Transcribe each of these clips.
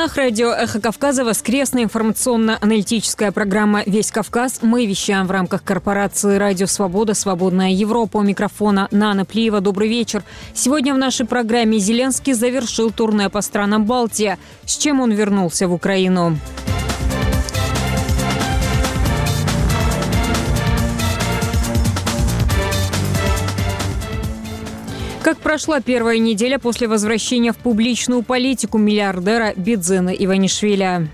волнах радио «Эхо Кавказа» воскресная информационно-аналитическая программа «Весь Кавказ». Мы вещаем в рамках корпорации «Радио Свобода. Свободная Европа». У микрофона Нана Плиева. Добрый вечер. Сегодня в нашей программе Зеленский завершил турне по странам Балтии. С чем он вернулся в Украину? Как прошла первая неделя после возвращения в публичную политику миллиардера Бидзена Иванишвили?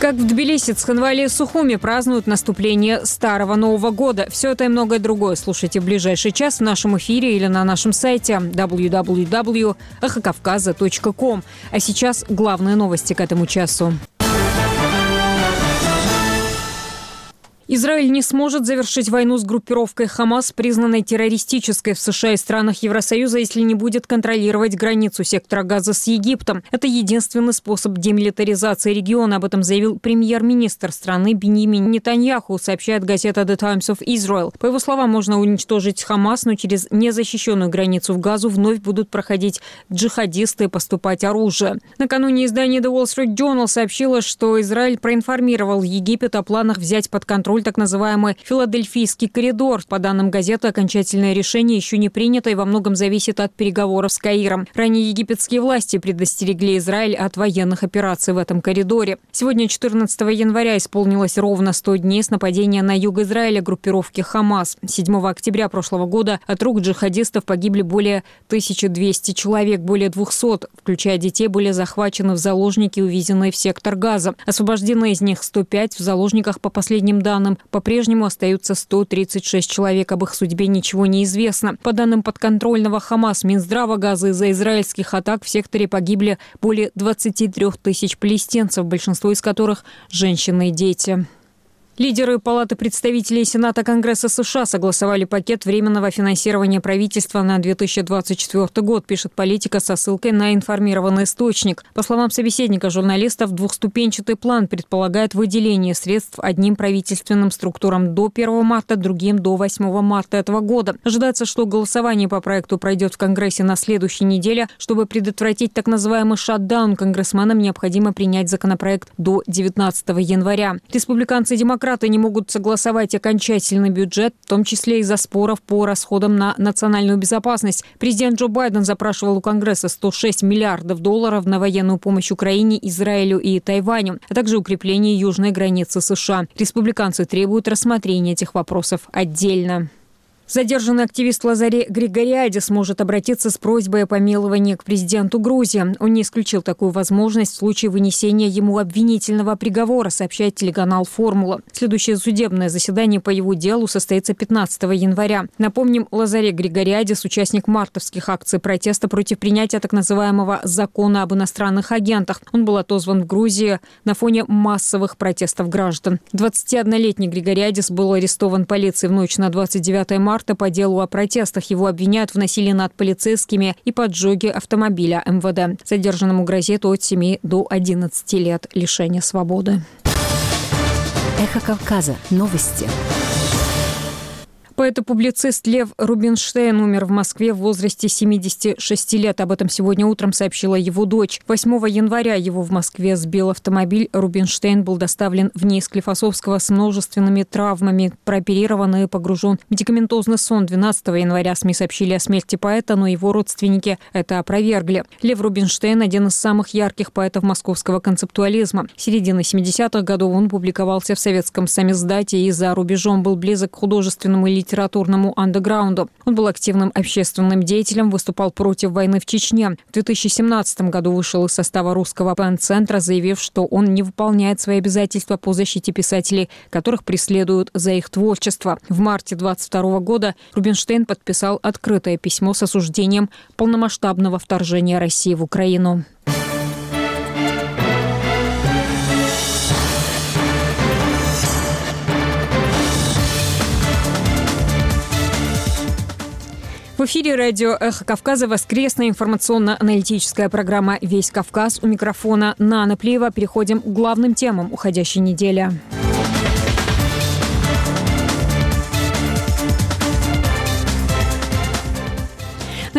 Как в Тбилиси, Цханвали и Сухуми празднуют наступление Старого Нового года. Все это и многое другое слушайте в ближайший час в нашем эфире или на нашем сайте www.эхокавказа.ком. А сейчас главные новости к этому часу. Израиль не сможет завершить войну с группировкой «Хамас», признанной террористической в США и странах Евросоюза, если не будет контролировать границу сектора Газа с Египтом. Это единственный способ демилитаризации региона. Об этом заявил премьер-министр страны Беньямин Нетаньяху, сообщает газета The Times of Israel. По его словам, можно уничтожить «Хамас», но через незащищенную границу в Газу вновь будут проходить джихадисты и поступать оружие. Накануне издание The Wall Street Journal сообщило, что Израиль проинформировал Египет о планах взять под контроль контроль так называемый Филадельфийский коридор. По данным газеты, окончательное решение еще не принято и во многом зависит от переговоров с Каиром. Ранее египетские власти предостерегли Израиль от военных операций в этом коридоре. Сегодня, 14 января, исполнилось ровно 100 дней с нападения на юг Израиля группировки «Хамас». 7 октября прошлого года от рук джихадистов погибли более 1200 человек, более 200, включая детей, были захвачены в заложники, увезенные в сектор Газа. Освобождены из них 105 в заложниках по последним данным данным, по-прежнему остаются 136 человек. Об их судьбе ничего не известно. По данным подконтрольного Хамас Минздрава Газа из-за израильских атак в секторе погибли более 23 тысяч палестинцев, большинство из которых – женщины и дети. Лидеры Палаты представителей Сената Конгресса США согласовали пакет временного финансирования правительства на 2024 год, пишет политика со ссылкой на информированный источник. По словам собеседника журналистов, двухступенчатый план предполагает выделение средств одним правительственным структурам до 1 марта, другим до 8 марта этого года. Ожидается, что голосование по проекту пройдет в Конгрессе на следующей неделе. Чтобы предотвратить так называемый шатдаун, конгрессменам необходимо принять законопроект до 19 января. Республиканцы и демократы демократы не могут согласовать окончательный бюджет, в том числе из-за споров по расходам на национальную безопасность. Президент Джо Байден запрашивал у Конгресса 106 миллиардов долларов на военную помощь Украине, Израилю и Тайваню, а также укрепление южной границы США. Республиканцы требуют рассмотрения этих вопросов отдельно. Задержанный активист Лазаре Григориадис может обратиться с просьбой о помиловании к президенту Грузии. Он не исключил такую возможность в случае вынесения ему обвинительного приговора, сообщает телеканал «Формула». Следующее судебное заседание по его делу состоится 15 января. Напомним, Лазаре Григориадис – участник мартовских акций протеста против принятия так называемого «закона об иностранных агентах». Он был отозван в Грузии на фоне массовых протестов граждан. 21-летний Григориадис был арестован полицией в ночь на 29 марта марта по делу о протестах. Его обвиняют в насилии над полицейскими и поджоге автомобиля МВД. Задержанному грозит от 7 до 11 лет лишения свободы. Эхо Кавказа. Новости. Поэт и публицист Лев Рубинштейн умер в Москве в возрасте 76 лет. Об этом сегодня утром сообщила его дочь. 8 января его в Москве сбил автомобиль. Рубинштейн был доставлен в НИИ Склифосовского с множественными травмами, прооперирован и погружен в медикаментозный сон. 12 января СМИ сообщили о смерти поэта, но его родственники это опровергли. Лев Рубинштейн – один из самых ярких поэтов московского концептуализма. В середине 70-х годов он публиковался в советском самиздате и за рубежом был близок к художественному и литературному андеграунду. Он был активным общественным деятелем, выступал против войны в Чечне. В 2017 году вышел из состава русского ПН-центра, заявив, что он не выполняет свои обязательства по защите писателей, которых преследуют за их творчество. В марте 22 года Рубинштейн подписал открытое письмо с осуждением полномасштабного вторжения России в Украину. В эфире радио «Эхо Кавказа» воскресная информационно-аналитическая программа «Весь Кавказ». У микрофона Нана Плеева. Переходим к главным темам уходящей недели.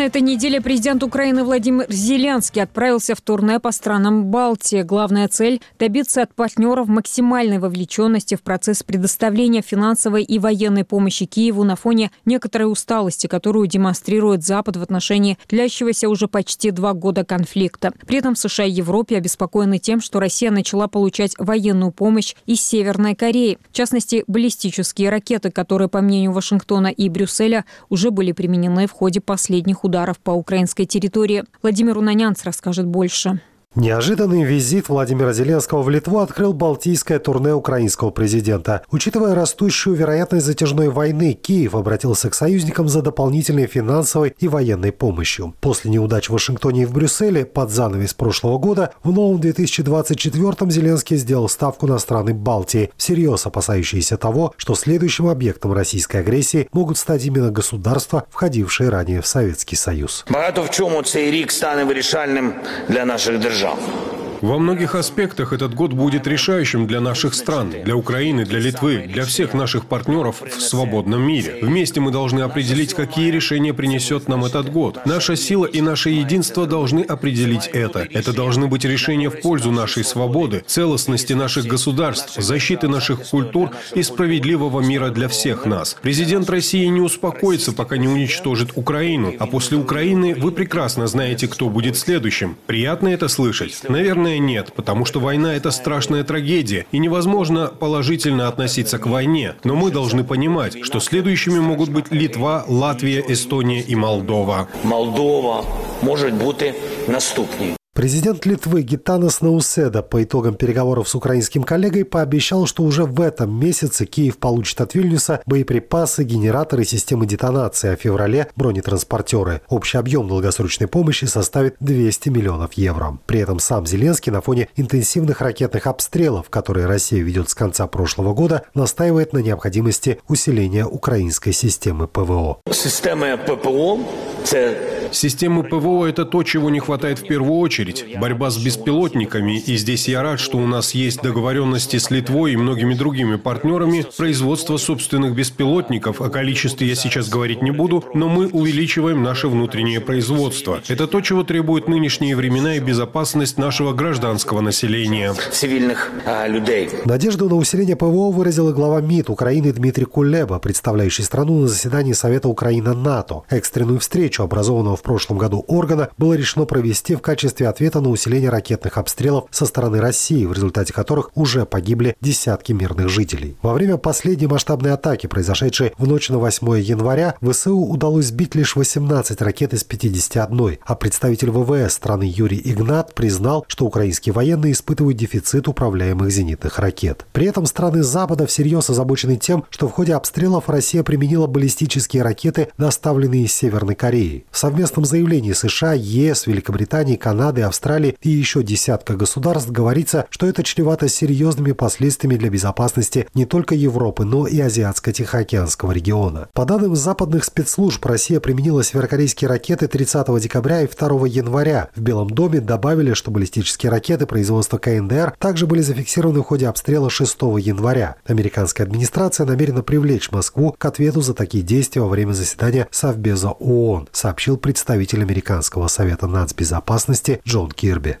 На этой неделе президент Украины Владимир Зеленский отправился в турне по странам Балтии. Главная цель – добиться от партнеров максимальной вовлеченности в процесс предоставления финансовой и военной помощи Киеву на фоне некоторой усталости, которую демонстрирует Запад в отношении длящегося уже почти два года конфликта. При этом США и Европе обеспокоены тем, что Россия начала получать военную помощь из Северной Кореи. В частности, баллистические ракеты, которые, по мнению Вашингтона и Брюсселя, уже были применены в ходе последних ударов по украинской территории. Владимир Унанянц расскажет больше. Неожиданный визит Владимира Зеленского в Литву открыл балтийское турне украинского президента. Учитывая растущую вероятность затяжной войны, Киев обратился к союзникам за дополнительной финансовой и военной помощью. После неудач в Вашингтоне и в Брюсселе под занавес прошлого года в новом 2024-м Зеленский сделал ставку на страны Балтии, всерьез опасающиеся того, что следующим объектом российской агрессии могут стать именно государства, входившие ранее в Советский Союз. Багато в чому цей рік стане вирішальним для наших держав держав. Во многих аспектах этот год будет решающим для наших стран, для Украины, для Литвы, для всех наших партнеров в свободном мире. Вместе мы должны определить, какие решения принесет нам этот год. Наша сила и наше единство должны определить это. Это должны быть решения в пользу нашей свободы, целостности наших государств, защиты наших культур и справедливого мира для всех нас. Президент России не успокоится, пока не уничтожит Украину. А после Украины вы прекрасно знаете, кто будет следующим. Приятно это слышать? Наверное, Наверное, нет, потому что война – это страшная трагедия, и невозможно положительно относиться к войне. Но мы должны понимать, что следующими могут быть Литва, Латвия, Эстония и Молдова. Молдова может быть наступней. Президент Литвы Гитанас Науседа по итогам переговоров с украинским коллегой пообещал, что уже в этом месяце Киев получит от Вильнюса боеприпасы, генераторы, системы детонации, а в феврале – бронетранспортеры. Общий объем долгосрочной помощи составит 200 миллионов евро. При этом сам Зеленский на фоне интенсивных ракетных обстрелов, которые Россия ведет с конца прошлого года, настаивает на необходимости усиления украинской системы ПВО. Система ППО – это Системы ПВО – это то, чего не хватает в первую очередь. Борьба с беспилотниками, и здесь я рад, что у нас есть договоренности с Литвой и многими другими партнерами, производство собственных беспилотников, о количестве я сейчас говорить не буду, но мы увеличиваем наше внутреннее производство. Это то, чего требуют нынешние времена и безопасность нашего гражданского населения. Цивильных а, людей. Надежду на усиление ПВО выразил и глава МИД Украины Дмитрий Кулеба, представляющий страну на заседании Совета Украина-НАТО. Экстренную встречу образованного в прошлом году органа было решено провести в качестве ответа на усиление ракетных обстрелов со стороны России, в результате которых уже погибли десятки мирных жителей. Во время последней масштабной атаки, произошедшей в ночь на 8 января, ВСУ удалось сбить лишь 18 ракет из 51, а представитель ВВС страны Юрий Игнат признал, что украинские военные испытывают дефицит управляемых зенитных ракет. При этом страны Запада всерьез озабочены тем, что в ходе обстрелов Россия применила баллистические ракеты, доставленные из Северной Кореи. Совместно совместном заявлении США, ЕС, Великобритании, Канады, Австралии и еще десятка государств говорится, что это чревато серьезными последствиями для безопасности не только Европы, но и Азиатско-Тихоокеанского региона. По данным западных спецслужб, Россия применила северокорейские ракеты 30 декабря и 2 января. В Белом доме добавили, что баллистические ракеты производства КНДР также были зафиксированы в ходе обстрела 6 января. Американская администрация намерена привлечь Москву к ответу за такие действия во время заседания Совбеза ООН, сообщил представитель Американского совета нацбезопасности Джон Кирби.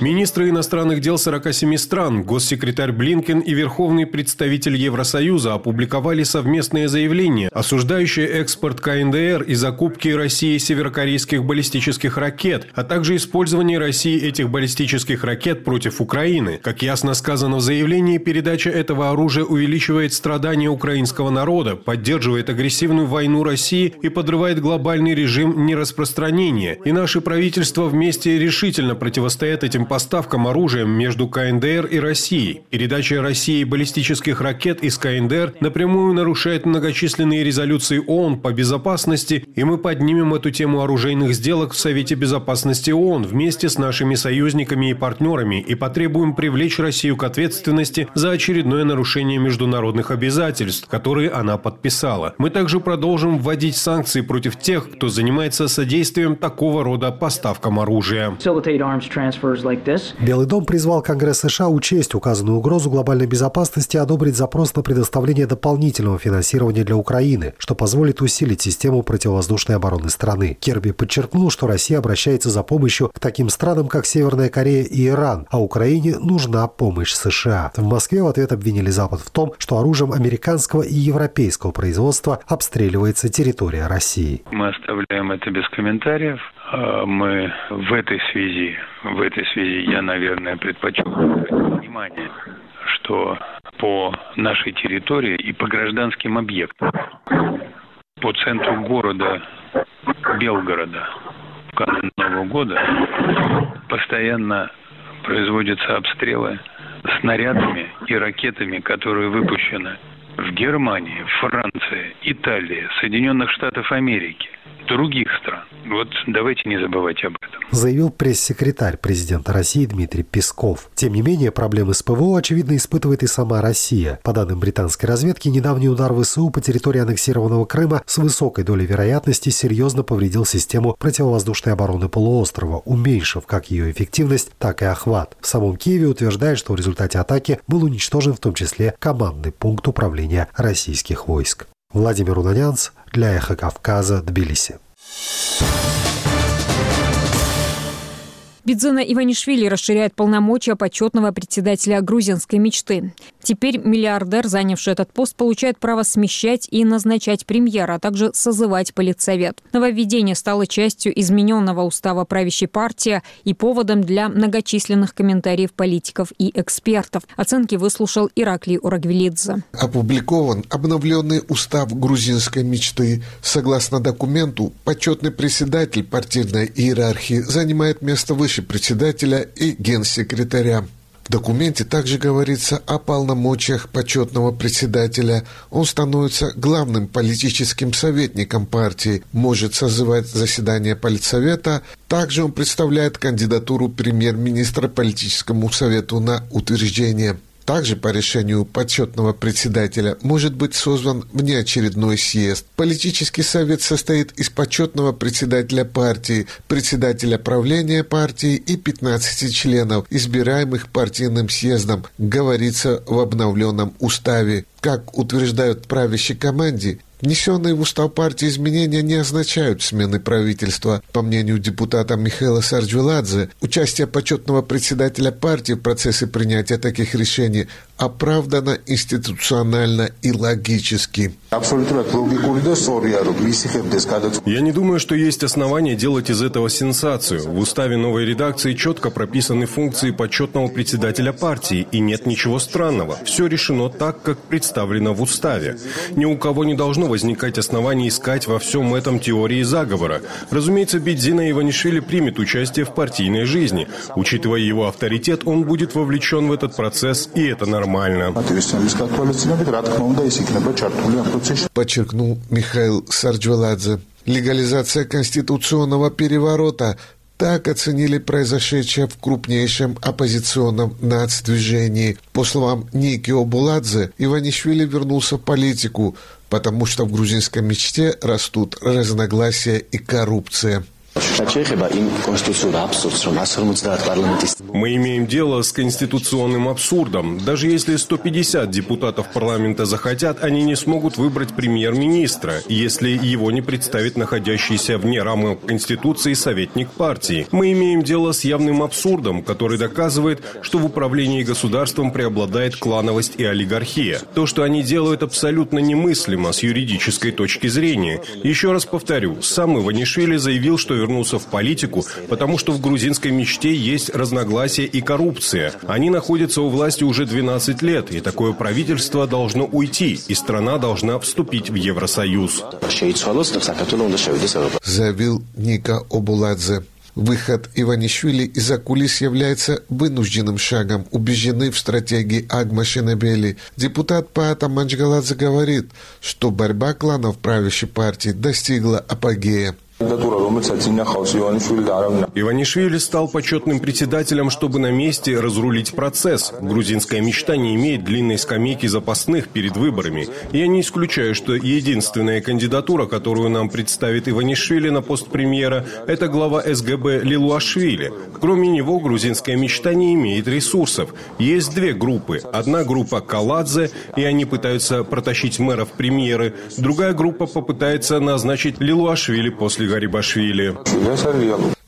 Министры иностранных дел 47 стран, госсекретарь Блинкен и верховный представитель Евросоюза опубликовали совместное заявление, осуждающее экспорт КНДР и закупки России северокорейских баллистических ракет, а также использование России этих баллистических ракет против Украины. Как ясно сказано в заявлении, передача этого оружия увеличивает страдания украинского народа, поддерживает агрессивную войну России и подрывает глобальный режим нераспространения. И наше правительство вместе решительно решительно противостоят этим поставкам оружия между КНДР и Россией. Передача России баллистических ракет из КНДР напрямую нарушает многочисленные резолюции ООН по безопасности, и мы поднимем эту тему оружейных сделок в Совете безопасности ООН вместе с нашими союзниками и партнерами и потребуем привлечь Россию к ответственности за очередное нарушение международных обязательств, которые она подписала. Мы также продолжим вводить санкции против тех, кто занимается содействием такого рода поставкам оружия. Белый дом призвал Конгресс США учесть указанную угрозу глобальной безопасности и одобрить запрос на предоставление дополнительного финансирования для Украины, что позволит усилить систему противовоздушной обороны страны. Керби подчеркнул, что Россия обращается за помощью к таким странам, как Северная Корея и Иран, а Украине нужна помощь США. В Москве в ответ обвинили Запад в том, что оружием американского и европейского производства обстреливается территория России. Мы оставляем это без комментариев. А мы в этой связи, в этой связи я, наверное, предпочел внимание, что по нашей территории и по гражданским объектам, по центру города Белгорода в канун Нового года постоянно производятся обстрелы снарядами и ракетами, которые выпущены в Германии, Франции, Италии, Соединенных Штатах Америки – других стран. Вот давайте не забывать об этом. Заявил пресс-секретарь президента России Дмитрий Песков. Тем не менее, проблемы с ПВО, очевидно, испытывает и сама Россия. По данным британской разведки, недавний удар ВСУ по территории аннексированного Крыма с высокой долей вероятности серьезно повредил систему противовоздушной обороны полуострова, уменьшив как ее эффективность, так и охват. В самом Киеве утверждает, что в результате атаки был уничтожен в том числе командный пункт управления российских войск. Владимир Унанянц для «Эхо Кавказа», Тбилиси. Бидзена Иванишвили расширяет полномочия почетного председателя грузинской мечты. Теперь миллиардер, занявший этот пост, получает право смещать и назначать премьера, а также созывать политсовет. Нововведение стало частью измененного устава правящей партии и поводом для многочисленных комментариев политиков и экспертов. Оценки выслушал Ираклий Урагвелидзе. Опубликован обновленный устав грузинской мечты. Согласно документу, почетный председатель партийной иерархии занимает место выше задачи председателя и генсекретаря. В документе также говорится о полномочиях почетного председателя. Он становится главным политическим советником партии, может созывать заседания политсовета. Также он представляет кандидатуру премьер-министра политическому совету на утверждение. Также по решению почетного председателя может быть созван внеочередной съезд. Политический совет состоит из почетного председателя партии, председателя правления партии и 15 членов, избираемых партийным съездом, говорится в обновленном уставе. Как утверждают правящей команде, Внесенные в устав партии изменения не означают смены правительства. По мнению депутата Михаила Сарджвеладзе, участие почетного председателя партии в процессе принятия таких решений оправдано институционально и логически. Я не думаю, что есть основания делать из этого сенсацию. В уставе новой редакции четко прописаны функции почетного председателя партии, и нет ничего странного. Все решено так, как представлено в уставе. Ни у кого не должно возникать оснований искать во всем этом теории заговора. Разумеется, Бедзина Иванишвили примет участие в партийной жизни. Учитывая его авторитет, он будет вовлечен в этот процесс, и это нормально. Подчеркнул Михаил Сарджвеладзе. Легализация конституционного переворота так оценили произошедшее в крупнейшем оппозиционном нацдвижении. По словам Ники Обуладзе, Иванишвили вернулся в политику, потому что в грузинской мечте растут разногласия и коррупция. Мы имеем дело с конституционным абсурдом. Даже если 150 депутатов парламента захотят, они не смогут выбрать премьер-министра, если его не представит находящийся вне рамок Конституции советник партии. Мы имеем дело с явным абсурдом, который доказывает, что в управлении государством преобладает клановость и олигархия. То, что они делают, абсолютно немыслимо с юридической точки зрения. Еще раз повторю, сам Иванишвили заявил, что вернулся в политику, потому что в грузинской мечте есть разногласия и коррупция. Они находятся у власти уже 12 лет, и такое правительство должно уйти, и страна должна вступить в Евросоюз. Заявил Ника Обуладзе. Выход Иванишвили из-за кулис является вынужденным шагом, убеждены в стратегии Агма Шенебели. Депутат Паата Манчгаладзе говорит, что борьба кланов правящей партии достигла апогея. Иванишвили стал почетным председателем, чтобы на месте разрулить процесс. Грузинская мечта не имеет длинной скамейки запасных перед выборами. Я не исключаю, что единственная кандидатура, которую нам представит Иванишвили на пост премьера, это глава СГБ Лилуашвили. Кроме него, грузинская мечта не имеет ресурсов. Есть две группы. Одна группа Каладзе, и они пытаются протащить мэра в премьеры. Другая группа попытается назначить Лилуашвили после Гарибашвили.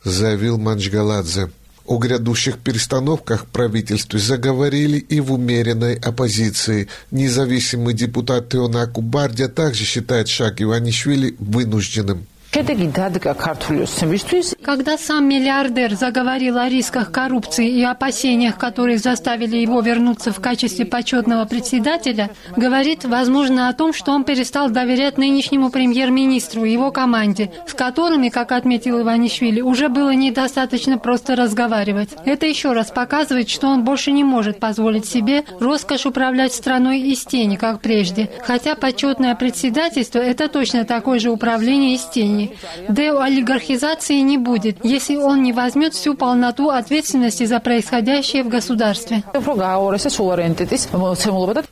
Заявил Манчгаладзе. О грядущих перестановках в правительстве заговорили и в умеренной оппозиции. Независимый депутат Теонаку Бардия также считает шаг Иванишвили вынужденным. Когда сам миллиардер заговорил о рисках коррупции и опасениях, которые заставили его вернуться в качестве почетного председателя, говорит, возможно, о том, что он перестал доверять нынешнему премьер-министру и его команде, с которыми, как отметил Иванишвили, уже было недостаточно просто разговаривать. Это еще раз показывает, что он больше не может позволить себе роскошь управлять страной из тени, как прежде. Хотя почетное председательство – это точно такое же управление из тени. Деолигархизации не будет, если он не возьмет всю полноту ответственности за происходящее в государстве.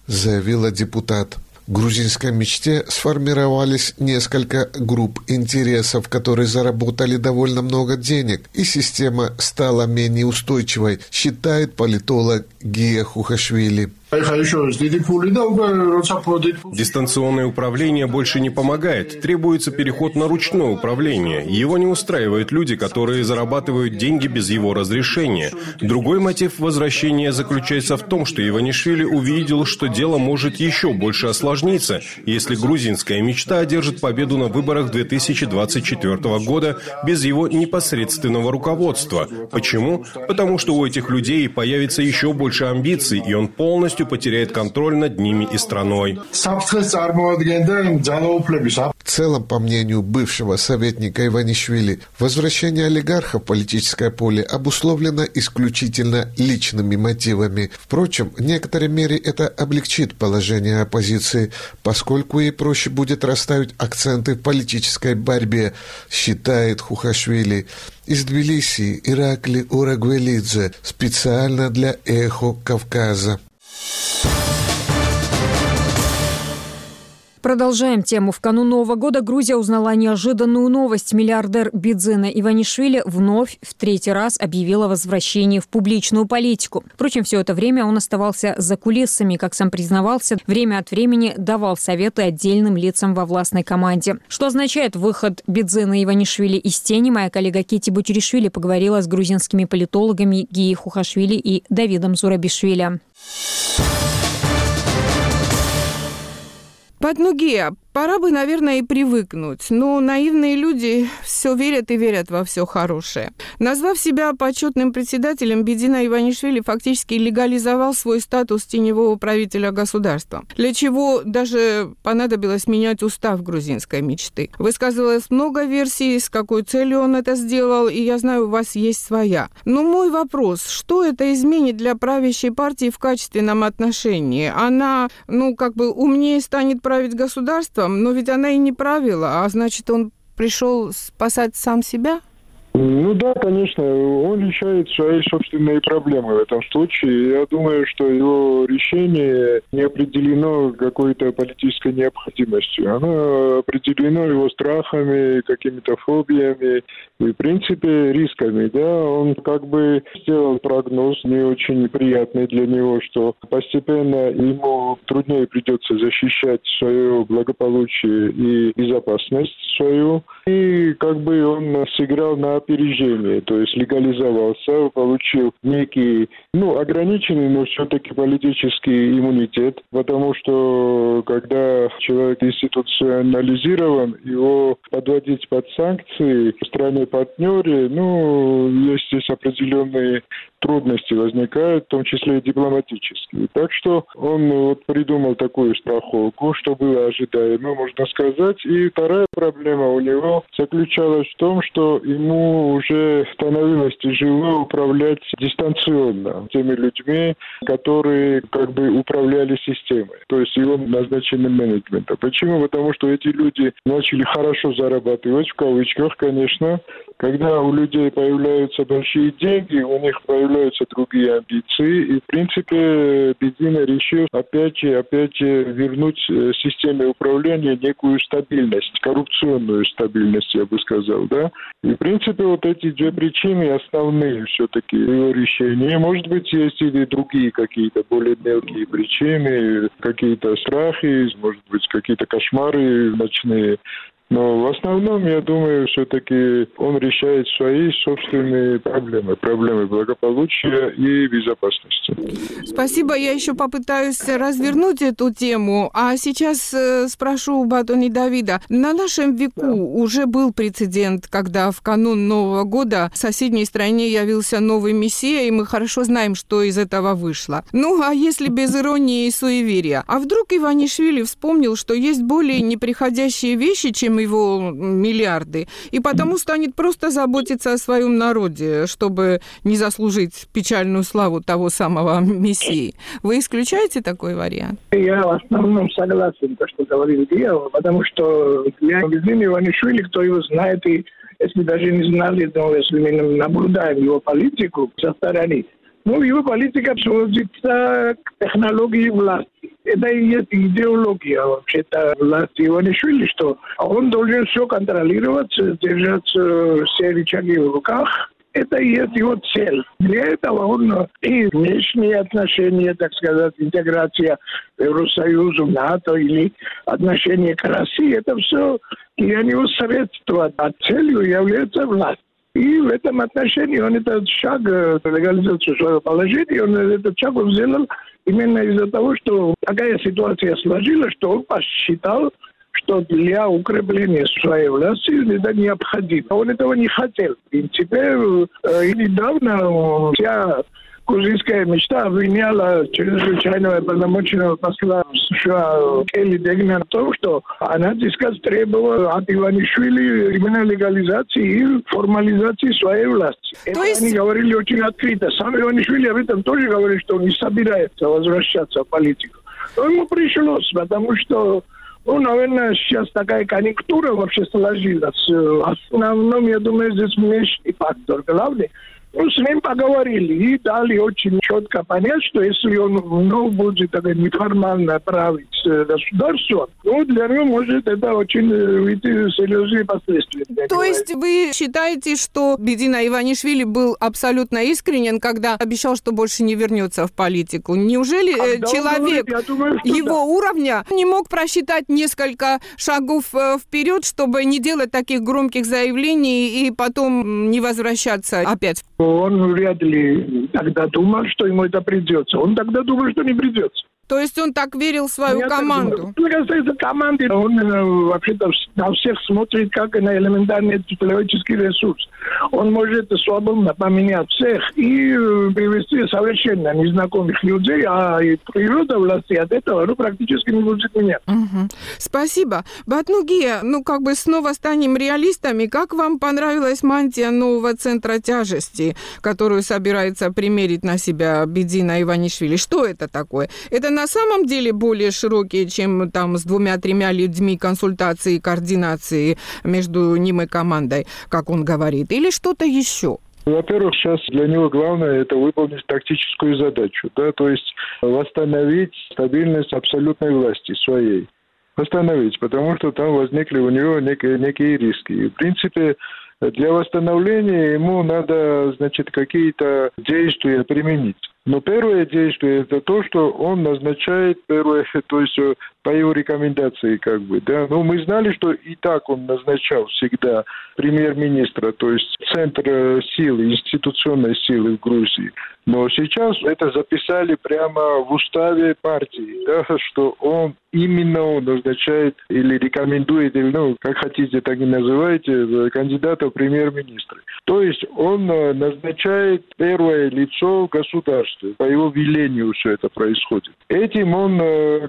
Заявила депутат. В грузинской мечте сформировались несколько групп интересов, которые заработали довольно много денег, и система стала менее устойчивой, считает политолог Гия Хухашвили. Дистанционное управление больше не помогает. Требуется переход на ручное управление. Его не устраивают люди, которые зарабатывают деньги без его разрешения. Другой мотив возвращения заключается в том, что Иванишвили увидел, что дело может еще больше осложниться, если грузинская мечта одержит победу на выборах 2024 года без его непосредственного руководства. Почему? Потому что у этих людей появится еще больше амбиций, и он полностью полностью потеряет контроль над ними и страной. В целом, по мнению бывшего советника Иванишвили, возвращение олигарха в политическое поле обусловлено исключительно личными мотивами. Впрочем, в некоторой мере это облегчит положение оппозиции, поскольку ей проще будет расставить акценты в политической борьбе, считает Хухашвили. Из Тбилиси Иракли Урагвелидзе специально для «Эхо Кавказа». Продолжаем тему. В канун Нового года Грузия узнала неожиданную новость. Миллиардер Бидзена Иванишвили вновь в третий раз объявил о возвращении в публичную политику. Впрочем, все это время он оставался за кулисами, как сам признавался, время от времени давал советы отдельным лицам во властной команде. Что означает выход Бидзена Иванишвили из тени, моя коллега Кити Бутюришвили поговорила с грузинскими политологами Гии Хухашвили и Давидом Зурабишвили. Под ноги Пора бы, наверное, и привыкнуть. Но наивные люди все верят и верят во все хорошее. Назвав себя почетным председателем, Бедина Иванишвили фактически легализовал свой статус теневого правителя государства, для чего даже понадобилось менять устав грузинской мечты. Высказывалось много версий, с какой целью он это сделал, и я знаю, у вас есть своя. Но мой вопрос, что это изменит для правящей партии в качественном отношении? Она, ну, как бы умнее станет править государством, но ведь она и не правила, а значит, он пришел спасать сам себя? Ну да, конечно, он решает свои собственные проблемы в этом случае. Я думаю, что его решение не определено какой-то политической необходимостью. Оно определено его страхами, какими-то фобиями и, в принципе, рисками. Да, он как бы сделал прогноз не очень приятный для него, что постепенно ему труднее придется защищать свое благополучие и безопасность свою. И как бы он сыграл на опережение, то есть легализовался, получил некий, ну, ограниченный, но все-таки политический иммунитет, потому что когда человек институционализирован, его подводить под санкции в стране-партнере, ну, есть здесь определенные трудности возникают, в том числе и дипломатические. Так что он вот придумал такую страховку, что было ожидаемо, можно сказать. И вторая проблема у него заключалась в том, что ему уже становилось тяжело управлять дистанционно теми людьми, которые как бы управляли системой, то есть его назначением менеджмента. Почему? Потому что эти люди начали хорошо зарабатывать, в кавычках, конечно, когда у людей появляются большие деньги, у них появляются другие амбиции, и, в принципе, Бедина решил опять же, опять вернуть э, системе управления некую стабильность, коррупционную стабильность, я бы сказал, да. И, в принципе, вот эти две причины основные все-таки его решения. Может быть, есть и другие какие-то более мелкие причины, какие-то страхи, может быть, какие-то кошмары ночные. Но в основном, я думаю, все-таки он решает свои собственные проблемы. Проблемы благополучия и безопасности. Спасибо. Я еще попытаюсь развернуть эту тему. А сейчас э, спрошу у Батони Давида. На нашем веку да. уже был прецедент, когда в канун Нового года в соседней стране явился новый мессия, и мы хорошо знаем, что из этого вышло. Ну, а если без иронии и суеверия? А вдруг Иванишвили вспомнил, что есть более неприходящие вещи, чем чем его миллиарды, и потому станет просто заботиться о своем народе, чтобы не заслужить печальную славу того самого Мессии. Вы исключаете такой вариант? Я в основном согласен, то, что говорил Диего, потому что я Владимир Иванишвили, кто его знает, и если даже не знали, но если мы наблюдаем его политику со стороны, ну, политика сводится к технологии власти. Это и есть идеология вообще-то власти Иванишвили, что он должен все контролировать, держать все рычаги в руках, это и есть его цель. Для этого он и внешние отношения, так сказать, интеграция в Евросоюз, в НАТО или отношения к России, это все для него средство, а целью является власть. И в этом отношении он этот шаг, э, легализацию своего положения, он этот шаг сделал именно из-за того, что такая ситуация сложилась, что он посчитал, что для укрепления своей власти это необходимо. Он этого не хотел. В принципе, э, и недавно вся грузинская мечта обвиняла чрезвычайного полномочного посла США Келли Дегна в том, что она, так требовала от Иванишвили именно легализации и формализации своей власти. То Это есть... они говорили очень открыто. Сам Иванишвили об этом тоже говорит, что он не собирается возвращаться в политику. Но ему пришлось, потому что ну, наверное, сейчас такая конъюнктура вообще сложилась. В основном, я думаю, здесь внешний фактор. Главный ну, с ним поговорили и дали очень четко понять, что если он ну, будет так, неформально править э, государством, ну, для него может это очень э, выйти серьезные последствия. То есть вы считаете, что Бедина Иванишвили был абсолютно искренен, когда обещал, что больше не вернется в политику? Неужели а, человек говорит, думаю, его да. уровня не мог просчитать несколько шагов вперед, чтобы не делать таких громких заявлений и потом не возвращаться опять? Он вряд ли тогда думал, что ему это придется. Он тогда думал, что не придется. То есть он так верил в свою Я команду? Мне касается команды, он э, вообще-то на всех смотрит как на элементарный человеческий ресурс. Он может свободно поменять всех и э, привести совершенно незнакомых людей, а и природа власти от этого ну, практически не будет менять. Угу. Спасибо. Батнугия, ну как бы снова станем реалистами. Как вам понравилась мантия нового центра тяжести, которую собирается примерить на себя Бедина Иванишвили? Что это такое? Это на самом деле более широкие, чем там с двумя-тремя людьми консультации и координации между ним и командой, как он говорит, или что-то еще? Во-первых, сейчас для него главное это выполнить тактическую задачу, да, то есть восстановить стабильность абсолютной власти своей. Восстановить, потому что там возникли у него некие, некие риски. И, в принципе, для восстановления ему надо, значит, какие-то действия применить. Но первое действие это то, что он назначает первое, то есть э, по его рекомендации, как бы, да. Но мы знали, что и так он назначал всегда премьер-министра, то есть центр э, силы, институционной силы в Грузии. Но сейчас это записали прямо в уставе партии, да, что он именно он назначает или рекомендует, или, ну, как хотите, так и называйте, э, кандидата в премьер-министры. То есть он назначает первое лицо государства, по его велению все это происходит. Этим он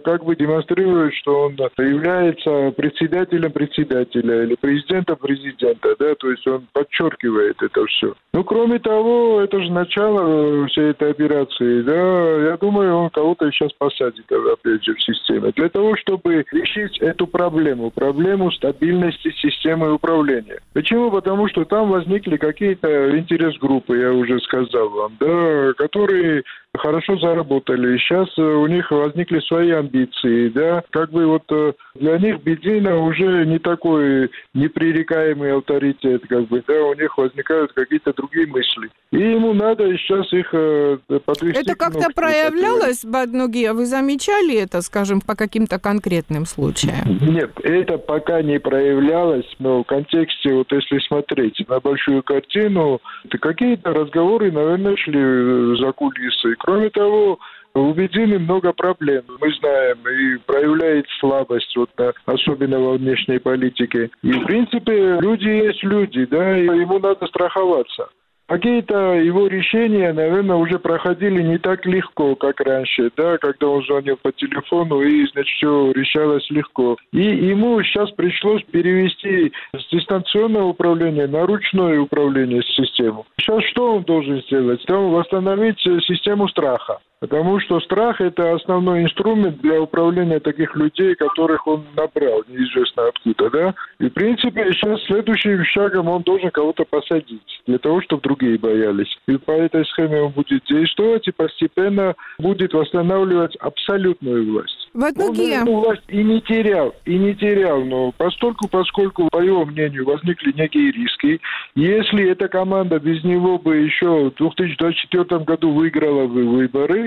как бы демонстрирует подчеркивают, что он является председателем председателя или президентом президента, да, то есть он подчеркивает это все. Ну, кроме того, это же начало всей этой операции, да, я думаю, он кого-то сейчас посадит, опять же, в системе, для того, чтобы решить эту проблему, проблему стабильности системы управления. Почему? Потому что там возникли какие-то интерес-группы, я уже сказал вам, да, которые хорошо заработали. Сейчас э, у них возникли свои амбиции, да. Как бы вот э, для них Бедина уже не такой непререкаемый авторитет, как бы, да, у них возникают какие-то другие мысли. И ему надо сейчас их э, подвести. Это как-то проявлялось, Баднуги, вы замечали это, скажем, по каким-то конкретным случаям? Нет, это пока не проявлялось, но в контексте, вот если смотреть на большую картину, то какие-то разговоры, наверное, шли за кулисы. Кроме того, у Бедины много проблем, мы знаем, и проявляет слабость, вот, особенно во внешней политике. И, в принципе, люди есть люди, да, и ему надо страховаться. Какие-то его решения, наверное, уже проходили не так легко, как раньше, да, когда он звонил по телефону и, значит, все решалось легко. И ему сейчас пришлось перевести с дистанционного управления на ручное управление систему. Сейчас что он должен сделать? Он восстановить систему страха. Потому что страх – это основной инструмент для управления таких людей, которых он набрал, неизвестно откуда, да? И, в принципе, сейчас следующим шагом он должен кого-то посадить, для того, чтобы другие боялись. И по этой схеме он будет действовать и постепенно будет восстанавливать абсолютную власть. В Он эту власть и не терял, и не терял, но постольку, поскольку, по его мнению, возникли некие риски, если эта команда без него бы еще в 2024 году выиграла бы выборы,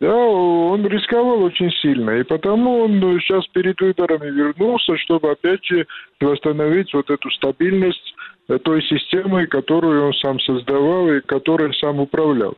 да, он рисковал очень сильно, и потому он сейчас перед выборами вернулся, чтобы опять же восстановить вот эту стабильность той системы, которую он сам создавал и которой сам управлял.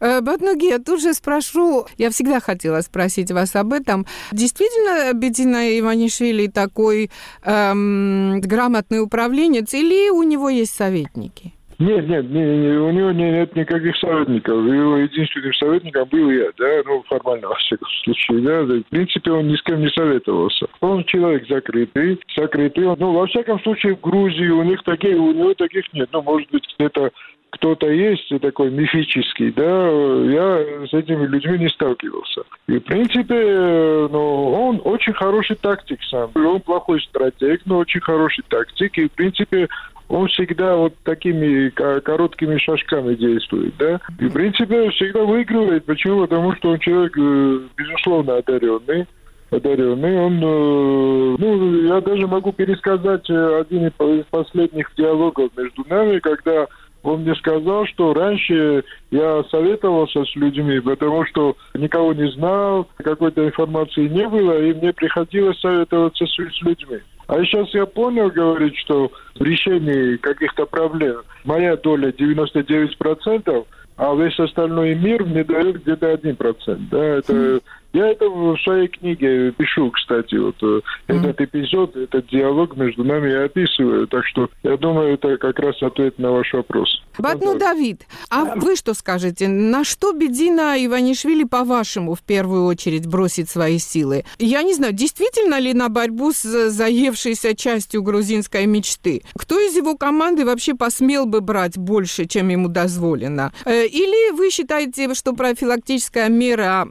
Э, Батнуги, я тут же спрошу, я всегда хотела спросить вас об этом. Действительно, Бедина Иванишвили такой эм, грамотный управленец или у него есть советники? Нет, нет, не, не, у него нет никаких советников. Его единственным советником был я, да, ну, формально, во всяком случае, да. В принципе, он ни с кем не советовался. Он человек закрытый, закрытый. Ну, во всяком случае, в Грузии у них такие, у него таких нет. Ну, может быть, где-то кто-то есть такой мифический, да, я с этими людьми не сталкивался. И, в принципе, ну, он очень хороший тактик сам. Он плохой стратег, но очень хороший тактик. И, в принципе, он всегда вот такими короткими шажками действует, да. И, в принципе, всегда выигрывает. Почему? Потому что он человек, э, безусловно, одаренный одаренный. Он, э, ну, я даже могу пересказать э, один из последних диалогов между нами, когда он мне сказал, что раньше я советовался с людьми, потому что никого не знал, какой-то информации не было, и мне приходилось советоваться с, с людьми. А сейчас я понял, говорит, что в решении каких-то проблем моя доля 99%, а весь остальной мир мне дает где-то 1%. Да, это я это в своей книге пишу, кстати, вот mm. этот эпизод, этот диалог между нами я описываю, так что я думаю, это как раз ответ на ваш вопрос. Батну Давид, а вы что скажете? На что Бедина Иванишвили, по-вашему, в первую очередь бросит свои силы? Я не знаю, действительно ли на борьбу с заевшейся частью грузинской мечты? Кто из его команды вообще посмел бы брать больше, чем ему дозволено? Э, или вы считаете, что профилактическая мера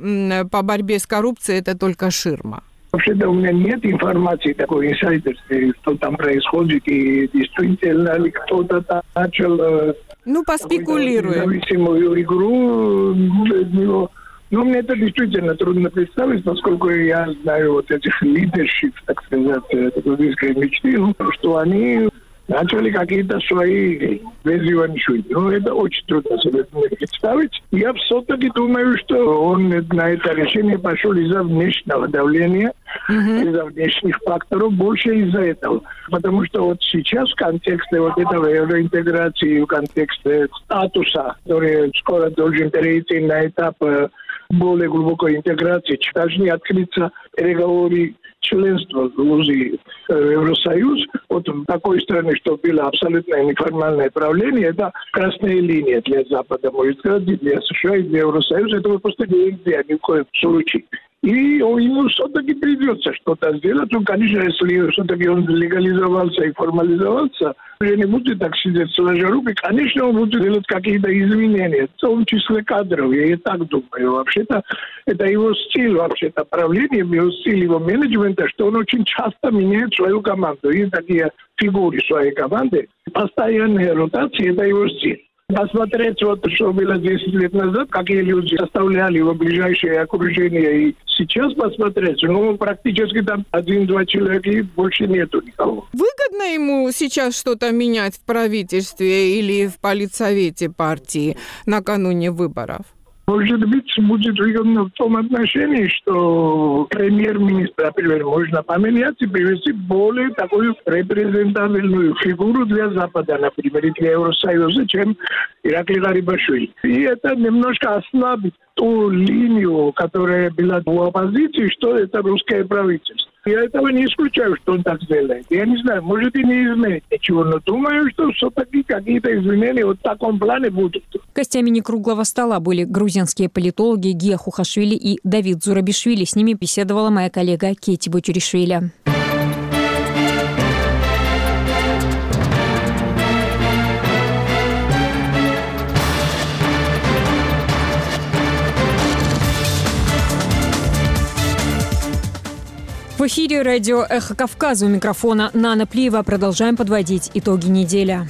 по борьбе борьбе с коррупцией это только ширма? Вообще-то у меня нет информации такой инсайдерской, что там происходит, и действительно ли кто-то там начал... Э, ну, поспекулируем. Зависимую игру без него. Ну, мне это действительно трудно представить, поскольку я знаю вот этих лидершип, так сказать, грузинской мечты, ну, что они начали какие-то свои Иванишвили. Ну, это очень трудно себе представить. Я все-таки думаю, что он на это решение пошел из-за внешнего давления, mm-hmm. из-за внешних факторов, больше из-за этого. Потому что вот сейчас в контексте вот этого евроинтеграции, в контексте статуса, который скоро должен перейти на этап э, более глубокой интеграции, должны открыться переговоры членства Грузии в Евросоюз, вот в такой стране, что было абсолютно неформальное правление, это красная линия для Запада, может сказать, для США и для Евросоюза. Этого просто нельзя ни в коем случае. И ему все-таки придется что-то сделать. Ну, конечно, если все-таки он легализовался и формализовался, уже не будет так сидеть сложа руки. Конечно, он будет делать какие-то изменения, в том числе кадров. Я и так думаю. Вообще-то это его стиль, вообще-то правление, его стиль, его менеджмента, что он очень часто меняет свою команду. И такие фигуры своей команды. Постоянные ротации – это его стиль посмотреть, вот, что было 10 лет назад, какие люди составляли его ближайшее окружение, и сейчас посмотреть, ну, практически там один-два человека, и больше нету никого. Выгодно ему сейчас что-то менять в правительстве или в политсовете партии накануне выборов? Может быть, будет выгодно в том отношении, что премьер-министр, например, можно поменять и привести более такую репрезентабельную фигуру для Запада, например, для Евросоюза, чем Ираклий Гарибашвили. И это немножко ослабит ту линию, которая была у оппозиции, что это русское правительство. Я этого не исключаю, что он так сделает. Я не знаю, может и не изменит ничего, но думаю, что все-таки какие-то изменения вот в таком плане будут. Гостями некруглого стола были грузинские политологи Гия Хухашвили и Давид Зурабишвили. С ними беседовала моя коллега Кети Бутюришвили. В эфире радио «Эхо Кавказа» у микрофона Нана Плиева. Продолжаем подводить итоги недели.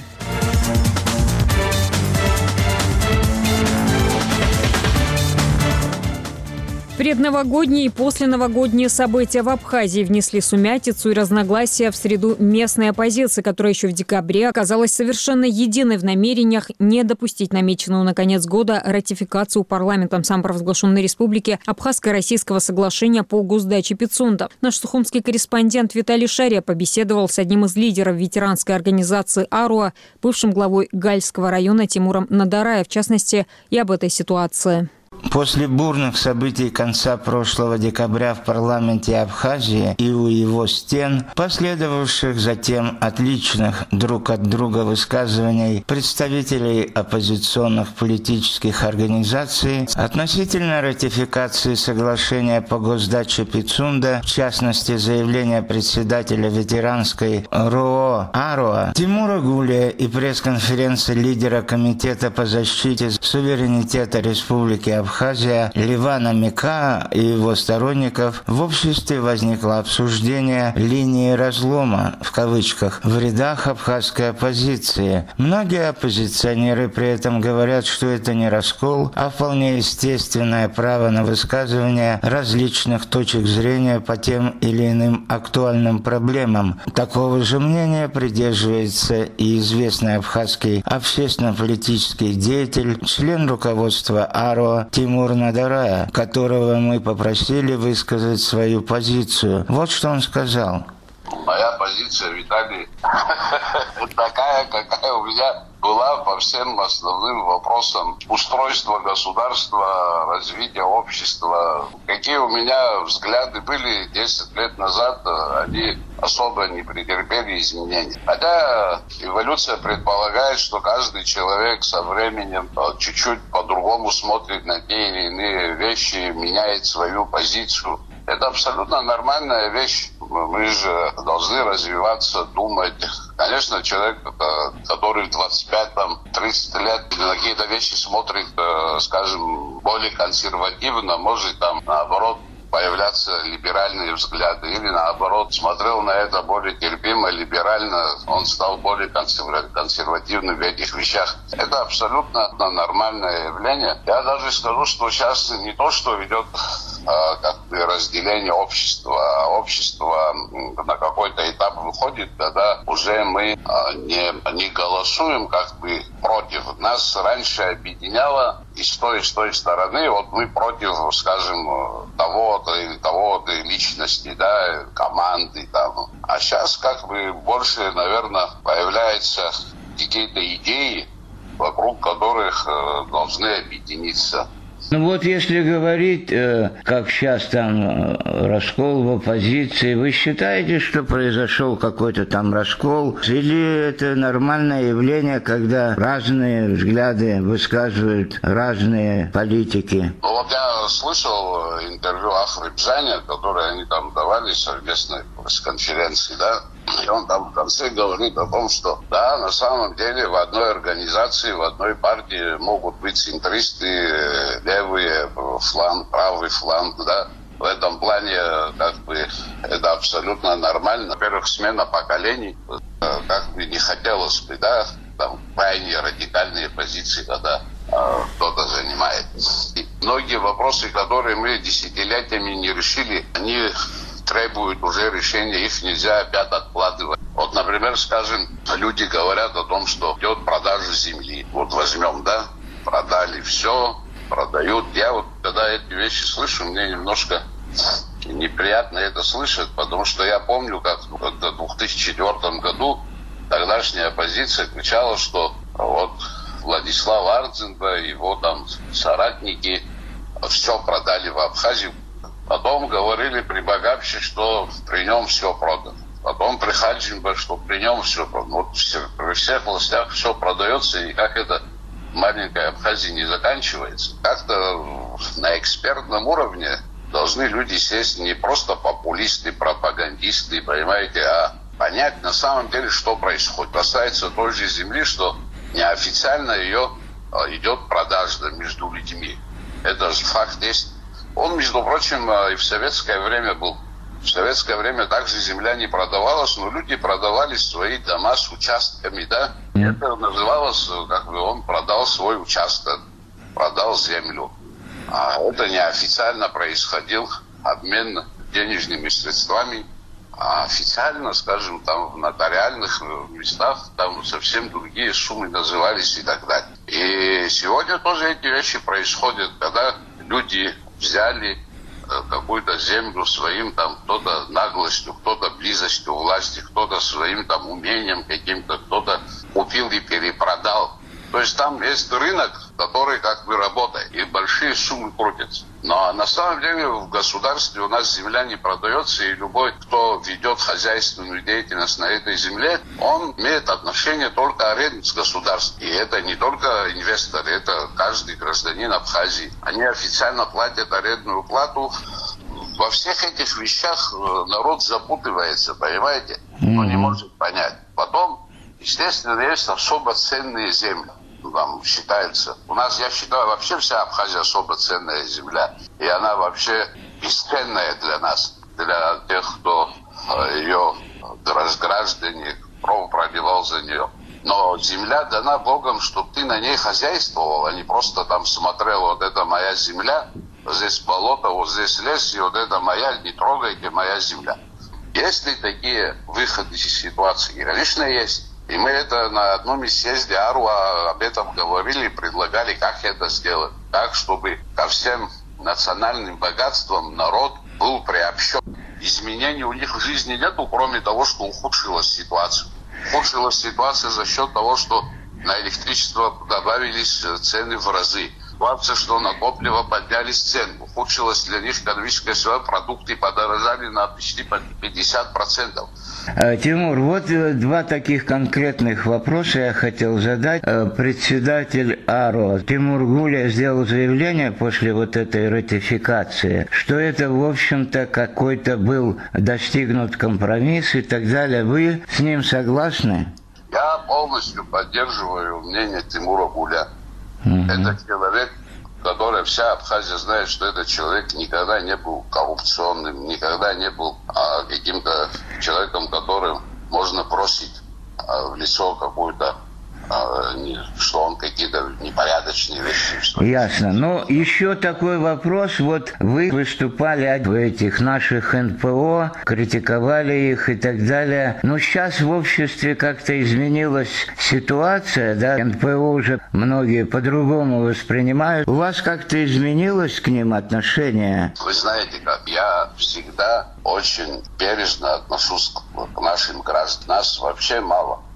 Предновогодние и посленовогодние события в Абхазии внесли сумятицу и разногласия в среду местной оппозиции, которая еще в декабре оказалась совершенно единой в намерениях не допустить намеченную на конец года ратификацию парламентом самопровозглашенной республики Абхазско-Российского соглашения по госдаче Пицунда. Наш сухумский корреспондент Виталий Шария побеседовал с одним из лидеров ветеранской организации «Аруа», бывшим главой Гальского района Тимуром Надарая, в частности, и об этой ситуации. После бурных событий конца прошлого декабря в парламенте Абхазии и у его стен, последовавших затем отличных друг от друга высказываний представителей оппозиционных политических организаций относительно ратификации соглашения по госдаче Пицунда, в частности заявления председателя ветеранской РОО АРОА Тимура Гулия и пресс-конференции лидера Комитета по защите суверенитета Республики Абхазия Ливана Мика и его сторонников в обществе возникло обсуждение линии разлома, в кавычках, в рядах абхазской оппозиции. Многие оппозиционеры при этом говорят, что это не раскол, а вполне естественное право на высказывание различных точек зрения по тем или иным актуальным проблемам. Такого же мнения придерживается и известный абхазский общественно-политический деятель, член руководства АРО Тимур Надарая, которого мы попросили высказать свою позицию. Вот что он сказал. Моя позиция, Виталий, такая, какая у меня была по всем основным вопросам устройства государства, развития общества. Какие у меня взгляды были 10 лет назад, они особо не претерпели изменений. Хотя эволюция предполагает, что каждый человек со временем чуть-чуть по-другому смотрит на те или иные вещи, меняет свою позицию. Это абсолютно нормальная вещь. Мы же должны развиваться, думать. Конечно, человек, который в 25-30 лет на какие-то вещи смотрит, э, скажем, более консервативно, может там, наоборот, появляться либеральные взгляды. Или наоборот, смотрел на это более терпимо, либерально, он стал более консервативным в этих вещах. Это абсолютно нормальное явление. Я даже скажу, что сейчас не то, что ведет а, как бы разделение общества, а общество на какой-то этап выходит, когда уже мы а, не, не голосуем как бы против. Нас раньше объединяло и с той, и с той стороны, вот мы против, скажем, того-то или того-то личности, да, команды там. А сейчас как бы больше, наверное, появляются какие-то идеи, вокруг которых э, должны объединиться Ну вот если говорить, э, как сейчас там э, раскол в оппозиции, вы считаете, что произошел какой-то там раскол? Или это нормальное явление, когда разные взгляды высказывают разные политики? Ну вот я слышал интервью Ахрибзаня, которое они там давали совместной пресс-конференции, да, и он там в конце говорит о том, что да, на самом деле в одной организации, в одной партии могут быть центристы, левые, фланг, правый фланг, да. В этом плане как бы это абсолютно нормально. Во-первых, смена поколений, э, как бы не хотелось бы, да, там крайне радикальные позиции, когда э, кто-то занимает. И многие вопросы, которые мы десятилетиями не решили, они требуют уже решения, их нельзя опять откладывать. Вот, например, скажем, люди говорят о том, что идет продажа земли. Вот возьмем, да, продали все, продают. Я вот, когда эти вещи слышу, мне немножко неприятно это слышать, потому что я помню, как в 2004 году тогдашняя оппозиция кричала, что вот Владислав Ардзенба, его там соратники все продали в Абхазию, Потом говорили при Багапче, что при нем все продано. Потом при Хаджимбе, что при нем все продано. Вот все, при всех властях все продается, и как это маленькая Абхазия не заканчивается. Как-то на экспертном уровне должны люди сесть не просто популисты, пропагандисты, понимаете, а понять на самом деле, что происходит. Касается той же земли, что неофициально ее а, идет продажа между людьми. Это же факт есть. Он, между прочим, э, и в советское время был. В советское время также земля не продавалась, но люди продавали свои дома с участками, да. И это называлось, э, как бы он продал свой участок, продал землю. А это неофициально происходил обмен денежными средствами. А официально, скажем, там в нотариальных э, местах там совсем другие суммы назывались и так далее. И сегодня тоже эти вещи происходят, когда люди взяли э, какую-то землю своим там кто-то наглостью, кто-то близостью власти, кто-то своим там умением каким-то, кто-то купил и перепродал. То есть там есть рынок, который как бы работает, и большие суммы крутятся. Но на самом деле в государстве у нас земля не продается, и любой, кто ведет хозяйственную деятельность на этой земле, он имеет отношение только аренду с государством. И это не только инвесторы, это каждый гражданин Абхазии. Они официально платят арендную плату. Во всех этих вещах э, народ запутывается, понимаете? Он не может понять. Потом, естественно, есть особо ценные земли там считается. У нас, я считаю, вообще вся Абхазия особо ценная земля. И она вообще бесценная для нас, для тех, кто э, ее разграждане, кровь проливал за нее. Но земля дана Богом, чтобы ты на ней хозяйствовал, а не просто там смотрел, вот это моя земля, здесь болото, вот здесь лес, и вот это моя, не трогайте, моя земля. Есть ли такие выходы из ситуации? Конечно, есть. И мы это на одном из съезде Аруа об этом говорили, предлагали, как это сделать. Так, чтобы ко всем национальным богатствам народ был приобщен. Изменений у них в жизни нету, кроме того, что ухудшилась ситуация. Ухудшилась ситуация за счет того, что на электричество добавились цены в разы ситуация, что на топливо поднялись цены. Ухудшилась для них экономическая ситуация, продукты подорожали на почти 50%. Э, Тимур, вот э, два таких конкретных вопроса я хотел задать. Э, председатель АРО Тимур Гуля сделал заявление после вот этой ратификации, что это, в общем-то, какой-то был достигнут компромисс и так далее. Вы с ним согласны? Я полностью поддерживаю мнение Тимура Гуля. Mm-hmm. Это человек, который вся Абхазия знает, что этот человек никогда не был коррупционным, никогда не был а, каким-то человеком, которым можно бросить а, в лицо какую-то что он какие-то непорядочные вещи. Ясно. Но еще такой вопрос. Вот вы выступали в этих наших НПО, критиковали их и так далее. Но сейчас в обществе как-то изменилась ситуация, да? НПО уже многие по-другому воспринимают. У вас как-то изменилось к ним отношение? Вы знаете, как я всегда очень бережно отношусь к нашим гражданам. Нас вообще мало а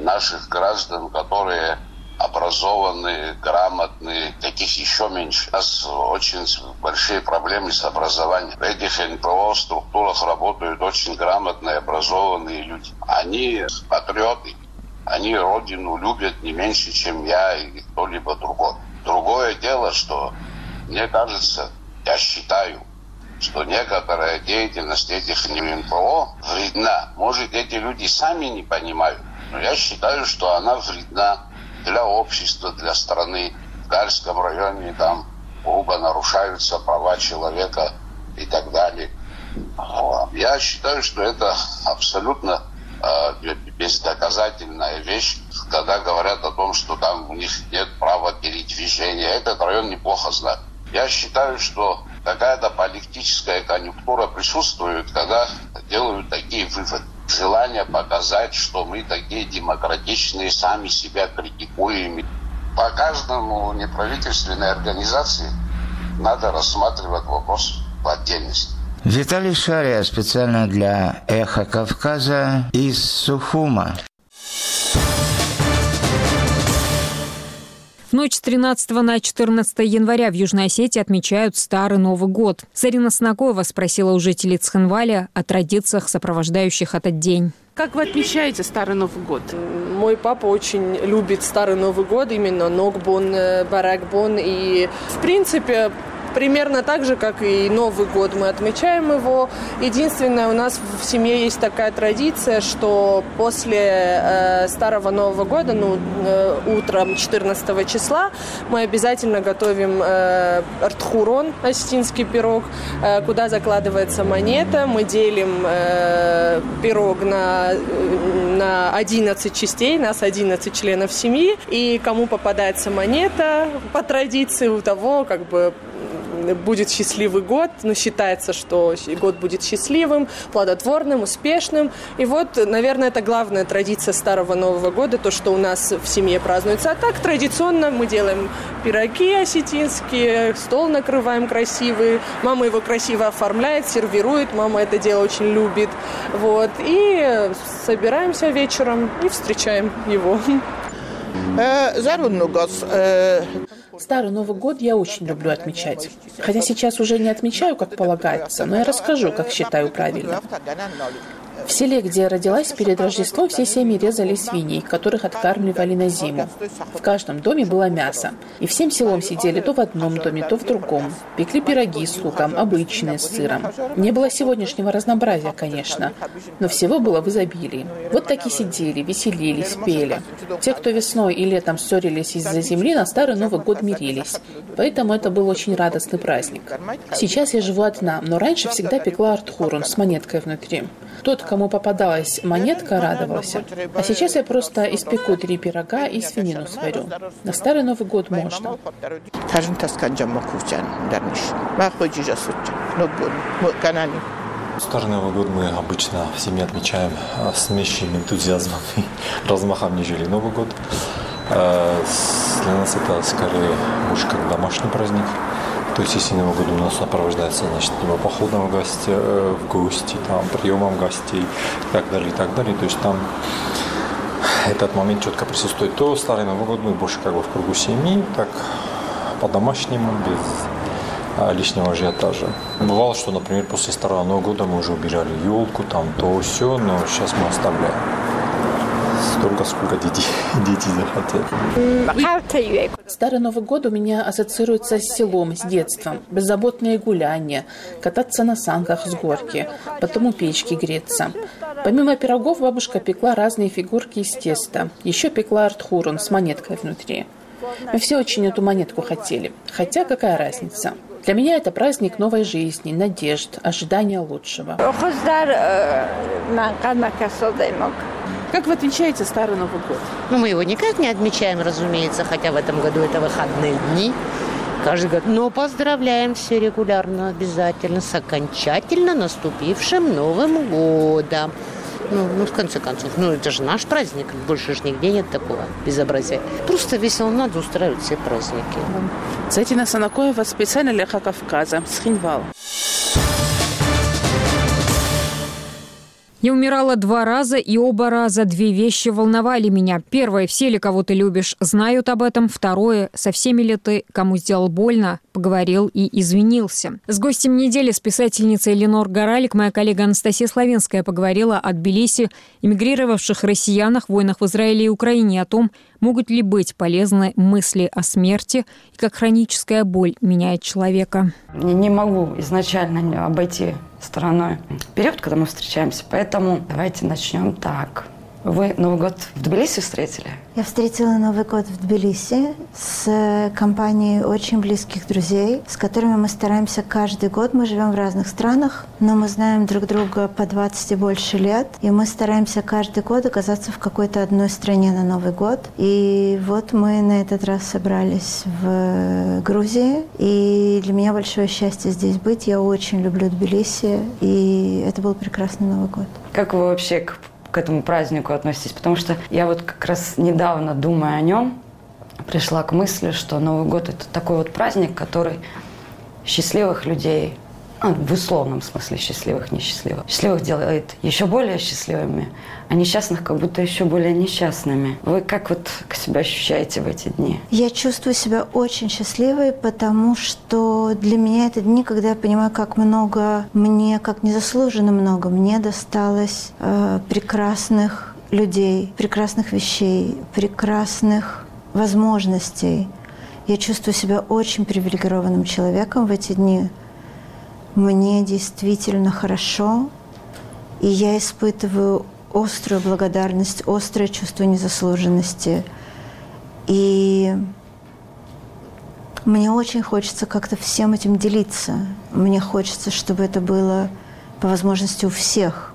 наших граждан, которые образованные, грамотные, таких еще меньше. У нас очень большие проблемы с образованием. В этих НПО структурах работают очень грамотные, образованные люди. Они патриоты, они родину любят не меньше, чем я или кто-либо другой. Другое дело, что мне кажется, я считаю, что некоторая деятельность этих НПО вредна. Может, эти люди сами не понимают, но я считаю, что она вредна для общества, для страны. В Гальском районе там грубо нарушаются права человека и так далее. Я считаю, что это абсолютно э, бездоказательная вещь, когда говорят о том, что там у них нет права передвижения. Этот район неплохо знает. Я считаю, что какая-то политическая конъюнктура присутствует, когда делают такие выводы. Желание показать, что мы такие демократичные, сами себя критикуем. По каждому неправительственной организации надо рассматривать вопрос в отдельности. Виталий Шария специально для «Эхо Кавказа» из Сухума. В ночь с 13 на 14 января в Южной Осетии отмечают Старый Новый год. Зарина Снакоева спросила у жителей Цхинваля о традициях, сопровождающих этот день. Как вы отмечаете Старый Новый год? Мой папа очень любит Старый Новый год, именно Ногбон, э, Баракбон. И, в принципе, примерно так же, как и Новый год мы отмечаем его. Единственное, у нас в семье есть такая традиция, что после э, Старого Нового года, ну, э, утром 14 числа, мы обязательно готовим э, артхурон, осетинский пирог, э, куда закладывается монета. Мы делим э, пирог на, на 11 частей, нас 11 членов семьи, и кому попадается монета, по традиции у того, как бы будет счастливый год, но считается, что год будет счастливым, плодотворным, успешным. И вот, наверное, это главная традиция Старого Нового года, то, что у нас в семье празднуется. А так, традиционно мы делаем пироги осетинские, стол накрываем красивый, мама его красиво оформляет, сервирует, мама это дело очень любит. Вот. И собираемся вечером и встречаем его. Э, э, Старый Новый год я очень люблю отмечать. Хотя сейчас уже не отмечаю, как полагается, но я расскажу, как считаю правильно. В селе, где я родилась, перед Рождеством все семьи резали свиней, которых откармливали на зиму. В каждом доме было мясо. И всем селом сидели то в одном доме, то в другом. Пекли пироги с луком, обычные, с сыром. Не было сегодняшнего разнообразия, конечно, но всего было в изобилии. Вот так и сидели, веселились, пели. Те, кто весной и летом ссорились из-за земли, на Старый Новый год мирились. Поэтому это был очень радостный праздник. Сейчас я живу одна, но раньше всегда пекла артхурун с монеткой внутри. Тот, кому попадалась монетка, радовался. А сейчас я просто испеку три пирога и свинину сварю. На Старый Новый год можно. Старый Новый год мы обычно в семье отмечаем а, с меньшим энтузиазмом и размахом, нежели Новый год. А, для нас это скорее уж как домашний праздник. То есть, если Новый у нас сопровождается, значит, либо походом в гости, э, в гости, там, приемом гостей и так далее, и так далее. То есть, там этот момент четко присутствует. То Старый Новый год мы больше как бы в кругу семьи, так по-домашнему, без а, лишнего ажиотажа. Бывало, что, например, после Старого Нового года мы уже убирали елку, там то все, но сейчас мы оставляем столько, сколько дети, дети захотят. Старый Новый год у меня ассоциируется с селом, с детством. Беззаботные гуляния, кататься на санках с горки, потом у печки греться. Помимо пирогов бабушка пекла разные фигурки из теста. Еще пекла артхурун с монеткой внутри. Мы все очень эту монетку хотели. Хотя какая разница? Для меня это праздник новой жизни, надежд, ожидания лучшего. Как вы отмечаете Старый Новый год? Ну, мы его никак не отмечаем, разумеется, хотя в этом году это выходные дни. Каждый год. Но поздравляем все регулярно, обязательно, с окончательно наступившим Новым годом. Ну, ну, в конце концов, ну, это же наш праздник, больше же нигде нет такого безобразия. Просто весело надо устраивать все праздники. Зайдина Санакоева специально для Кавказа, с Хинвала. Я умирала два раза, и оба раза две вещи волновали меня. Первое, все ли кого ты любишь, знают об этом. Второе, со всеми ли ты, кому сделал больно, поговорил и извинился. С гостем недели, с писательницей Ленор Горалик, моя коллега Анастасия Славенская поговорила о Тбилиси, эмигрировавших россиянах, войнах в Израиле и Украине, о том, могут ли быть полезны мысли о смерти и как хроническая боль меняет человека. Не могу изначально обойти стороной период, когда мы встречаемся. Поэтому давайте начнем так. Вы Новый год в Тбилиси встретили? Я встретила Новый год в Тбилиси с компанией очень близких друзей, с которыми мы стараемся каждый год. Мы живем в разных странах, но мы знаем друг друга по 20 и больше лет. И мы стараемся каждый год оказаться в какой-то одной стране на Новый год. И вот мы на этот раз собрались в Грузии. И для меня большое счастье здесь быть. Я очень люблю Тбилиси. И это был прекрасный Новый год. Как вы вообще к к этому празднику относитесь? Потому что я вот как раз недавно, думая о нем, пришла к мысли, что Новый год – это такой вот праздник, который счастливых людей а, в условном смысле счастливых, несчастливых. Счастливых делает еще более счастливыми, а несчастных как будто еще более несчастными. Вы как вот себя ощущаете в эти дни? Я чувствую себя очень счастливой, потому что для меня это дни, когда я понимаю, как много мне, как незаслуженно много мне досталось э, прекрасных людей, прекрасных вещей, прекрасных возможностей. Я чувствую себя очень привилегированным человеком в эти дни, мне действительно хорошо, и я испытываю острую благодарность, острое чувство незаслуженности. И мне очень хочется как-то всем этим делиться. Мне хочется, чтобы это было по возможности у всех.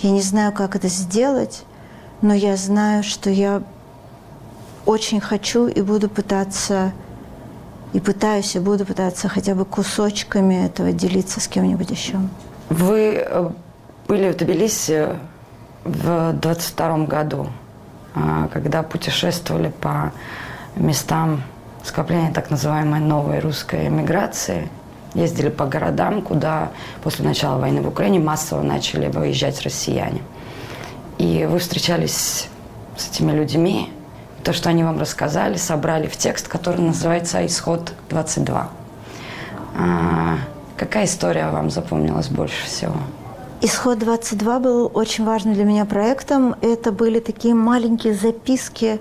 Я не знаю, как это сделать, но я знаю, что я очень хочу и буду пытаться и пытаюсь и буду пытаться хотя бы кусочками этого делиться с кем-нибудь еще. Вы э, были в Тбилиси в 22 году, а, когда путешествовали по местам скопления так называемой новой русской эмиграции. Ездили по городам, куда после начала войны в Украине массово начали выезжать россияне. И вы встречались с этими людьми, то, что они вам рассказали, собрали в текст, который называется «Исход 22». А, какая история вам запомнилась больше всего? Исход 22 был очень важным для меня проектом. Это были такие маленькие записки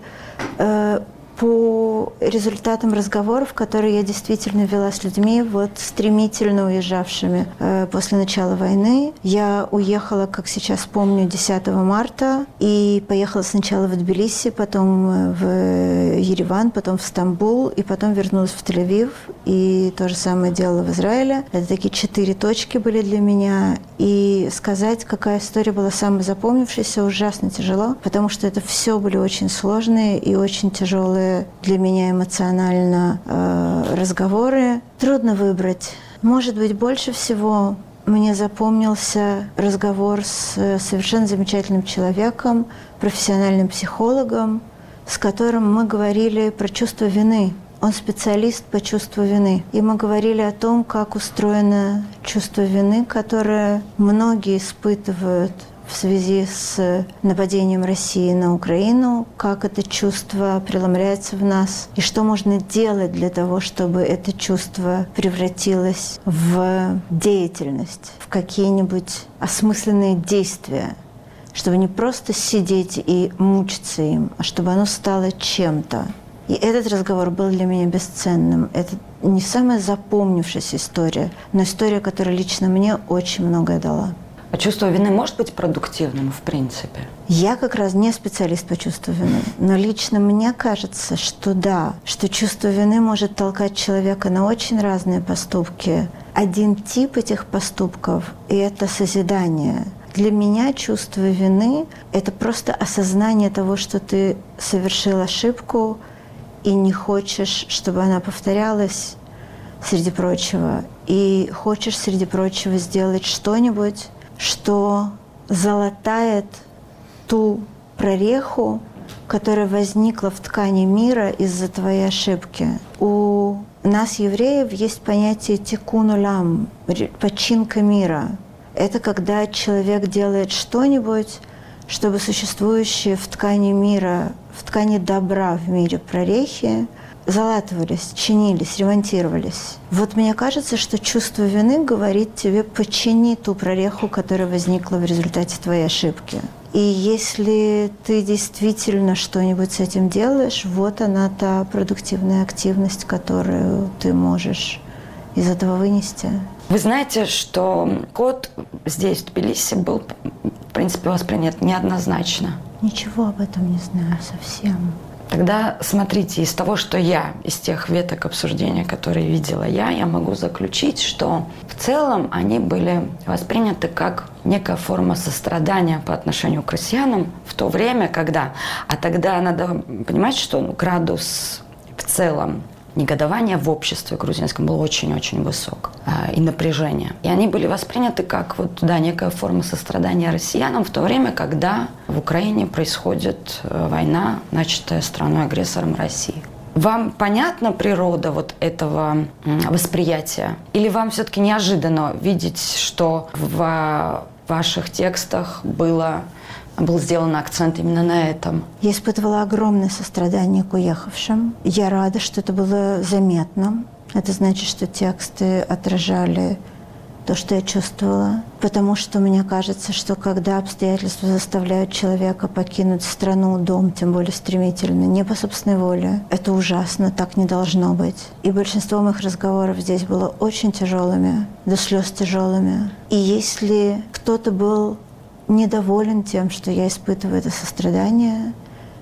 э, по результатам разговоров, которые я действительно вела с людьми, вот стремительно уезжавшими э, после начала войны. Я уехала, как сейчас помню, 10 марта и поехала сначала в Тбилиси, потом э, в Ереван, потом в Стамбул, и потом вернулась в Тель-Авив, и то же самое делала в Израиле. Это такие четыре точки были для меня, и сказать, какая история была самой запомнившейся, ужасно тяжело, потому что это все были очень сложные и очень тяжелые для меня эмоционально э, разговоры. Трудно выбрать. Может быть, больше всего мне запомнился разговор с э, совершенно замечательным человеком, профессиональным психологом, с которым мы говорили про чувство вины. Он специалист по чувству вины. И мы говорили о том, как устроено чувство вины, которое многие испытывают в связи с нападением России на Украину, как это чувство преломляется в нас, и что можно делать для того, чтобы это чувство превратилось в деятельность, в какие-нибудь осмысленные действия, чтобы не просто сидеть и мучиться им, а чтобы оно стало чем-то. И этот разговор был для меня бесценным. Это не самая запомнившаяся история, но история, которая лично мне очень многое дала. А чувство вины может быть продуктивным, в принципе? Я как раз не специалист по чувству вины, но лично мне кажется, что да, что чувство вины может толкать человека на очень разные поступки. Один тип этих поступков – и это созидание. Для меня чувство вины – это просто осознание того, что ты совершил ошибку и не хочешь, чтобы она повторялась, среди прочего. И хочешь, среди прочего, сделать что-нибудь, что залатает ту прореху, которая возникла в ткани мира из-за твоей ошибки. У нас, евреев, есть понятие тикун улам, починка мира. Это когда человек делает что-нибудь, чтобы существующие в ткани мира, в ткани добра в мире прорехи залатывались, чинились, ремонтировались. Вот мне кажется, что чувство вины говорит тебе почини ту прореху, которая возникла в результате твоей ошибки. И если ты действительно что-нибудь с этим делаешь, вот она та продуктивная активность, которую ты можешь из этого вынести. Вы знаете, что код здесь, в Тбилиси, был, в принципе, воспринят неоднозначно. Ничего об этом не знаю совсем. Тогда смотрите, из того, что я, из тех веток обсуждения, которые видела я, я могу заключить, что в целом они были восприняты как некая форма сострадания по отношению к россиянам в то время, когда... А тогда надо понимать, что градус в целом негодование в обществе грузинском было очень-очень высок а, и напряжение. И они были восприняты как вот, да, некая форма сострадания россиянам в то время, когда в Украине происходит э, война, начатая страной-агрессором России. Вам понятна природа вот этого восприятия? Или вам все-таки неожиданно видеть, что в ваших текстах было был сделан акцент именно на этом. Я испытывала огромное сострадание к уехавшим. Я рада, что это было заметно. Это значит, что тексты отражали то, что я чувствовала. Потому что мне кажется, что когда обстоятельства заставляют человека покинуть страну, дом, тем более стремительно, не по собственной воле, это ужасно, так не должно быть. И большинство моих разговоров здесь было очень тяжелыми, до слез тяжелыми. И если кто-то был недоволен тем, что я испытываю это сострадание,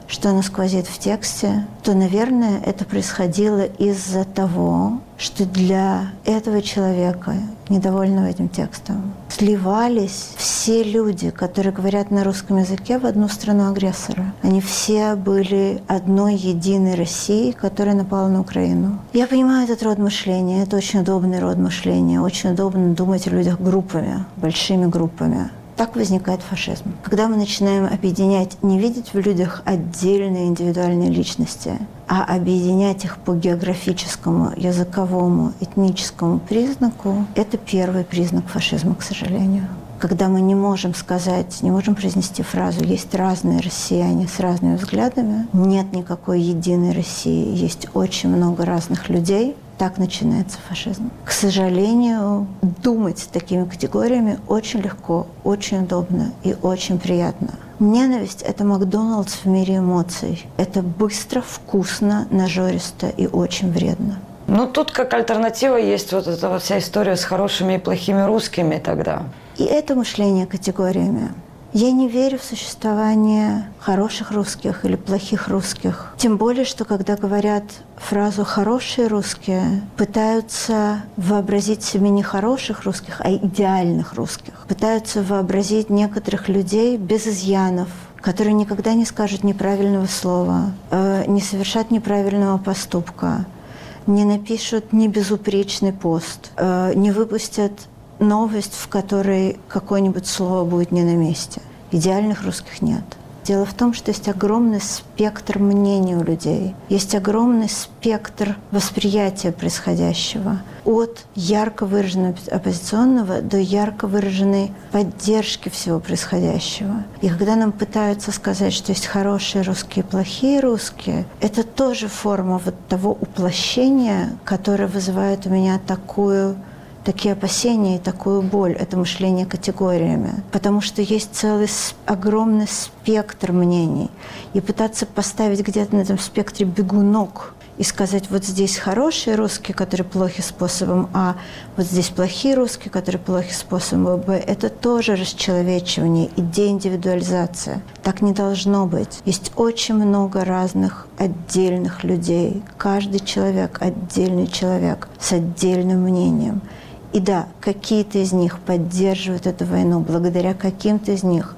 что оно сквозит в тексте, то, наверное, это происходило из-за того, что для этого человека, недовольного этим текстом, сливались все люди, которые говорят на русском языке в одну страну агрессора. Они все были одной единой Россией, которая напала на Украину. Я понимаю этот род мышления, это очень удобный род мышления, очень удобно думать о людях группами, большими группами. Так возникает фашизм. Когда мы начинаем объединять, не видеть в людях отдельные индивидуальные личности, а объединять их по географическому, языковому, этническому признаку, это первый признак фашизма, к сожалению когда мы не можем сказать, не можем произнести фразу «есть разные россияне с разными взглядами», нет никакой единой России, есть очень много разных людей, так начинается фашизм. К сожалению, думать такими категориями очень легко, очень удобно и очень приятно. Ненависть – это Макдоналдс в мире эмоций. Это быстро, вкусно, нажористо и очень вредно. Ну, тут как альтернатива есть вот эта вся история с хорошими и плохими русскими тогда. И это мышление категориями. Я не верю в существование хороших русских или плохих русских. Тем более, что когда говорят фразу «хорошие русские», пытаются вообразить себе не хороших русских, а идеальных русских. Пытаются вообразить некоторых людей без изъянов, которые никогда не скажут неправильного слова, э, не совершат неправильного поступка, не напишут небезупречный пост, э, не выпустят новость, в которой какое-нибудь слово будет не на месте. Идеальных русских нет. Дело в том, что есть огромный спектр мнений у людей, есть огромный спектр восприятия происходящего. От ярко выраженного оппозиционного до ярко выраженной поддержки всего происходящего. И когда нам пытаются сказать, что есть хорошие русские плохие русские, это тоже форма вот того уплощения, которое вызывает у меня такую такие опасения и такую боль, это мышление категориями. Потому что есть целый огромный спектр мнений. И пытаться поставить где-то на этом спектре бегунок и сказать, вот здесь хорошие русские, которые плохи способом А, вот здесь плохие русские, которые плохи способом Б, это тоже расчеловечивание и деиндивидуализация. Так не должно быть. Есть очень много разных отдельных людей. Каждый человек – отдельный человек с отдельным мнением – и да, какие-то из них поддерживают эту войну, благодаря каким-то из них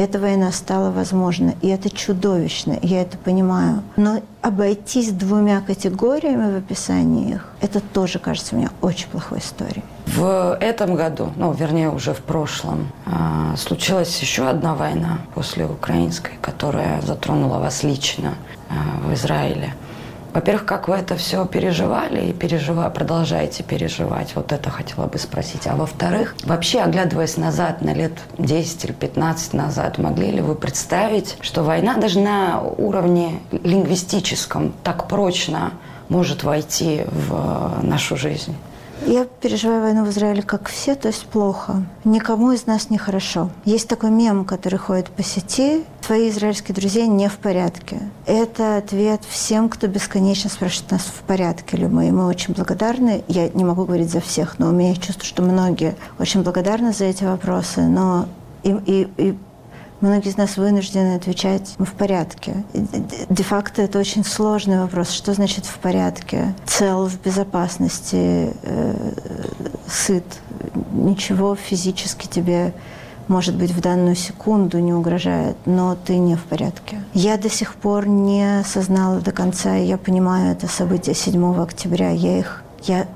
эта война стала возможна. И это чудовищно, я это понимаю. Но обойтись двумя категориями в описании их, это тоже кажется мне очень плохой историей. В этом году, ну, вернее, уже в прошлом, а, случилась еще одна война после украинской, которая затронула вас лично а, в Израиле. Во-первых, как вы это все переживали и пережива... продолжаете переживать? Вот это хотела бы спросить. А во-вторых, вообще, оглядываясь назад, на лет 10 или 15 назад, могли ли вы представить, что война даже на уровне лингвистическом так прочно может войти в нашу жизнь? Я переживаю войну в Израиле как все, то есть плохо. Никому из нас не хорошо. Есть такой мем, который ходит по сети. Твои израильские друзья не в порядке. Это ответ всем, кто бесконечно спрашивает нас, в порядке ли мы. И мы очень благодарны. Я не могу говорить за всех, но у меня чувство, что многие очень благодарны за эти вопросы. Но и, и, и Многие из нас вынуждены отвечать «мы в порядке». Де-факто это очень сложный вопрос. Что значит «в порядке»? Цел, в безопасности, э, сыт. Ничего физически тебе может быть, в данную секунду не угрожает, но ты не в порядке. Я до сих пор не осознала до конца, я понимаю это событие 7 октября. Я их, я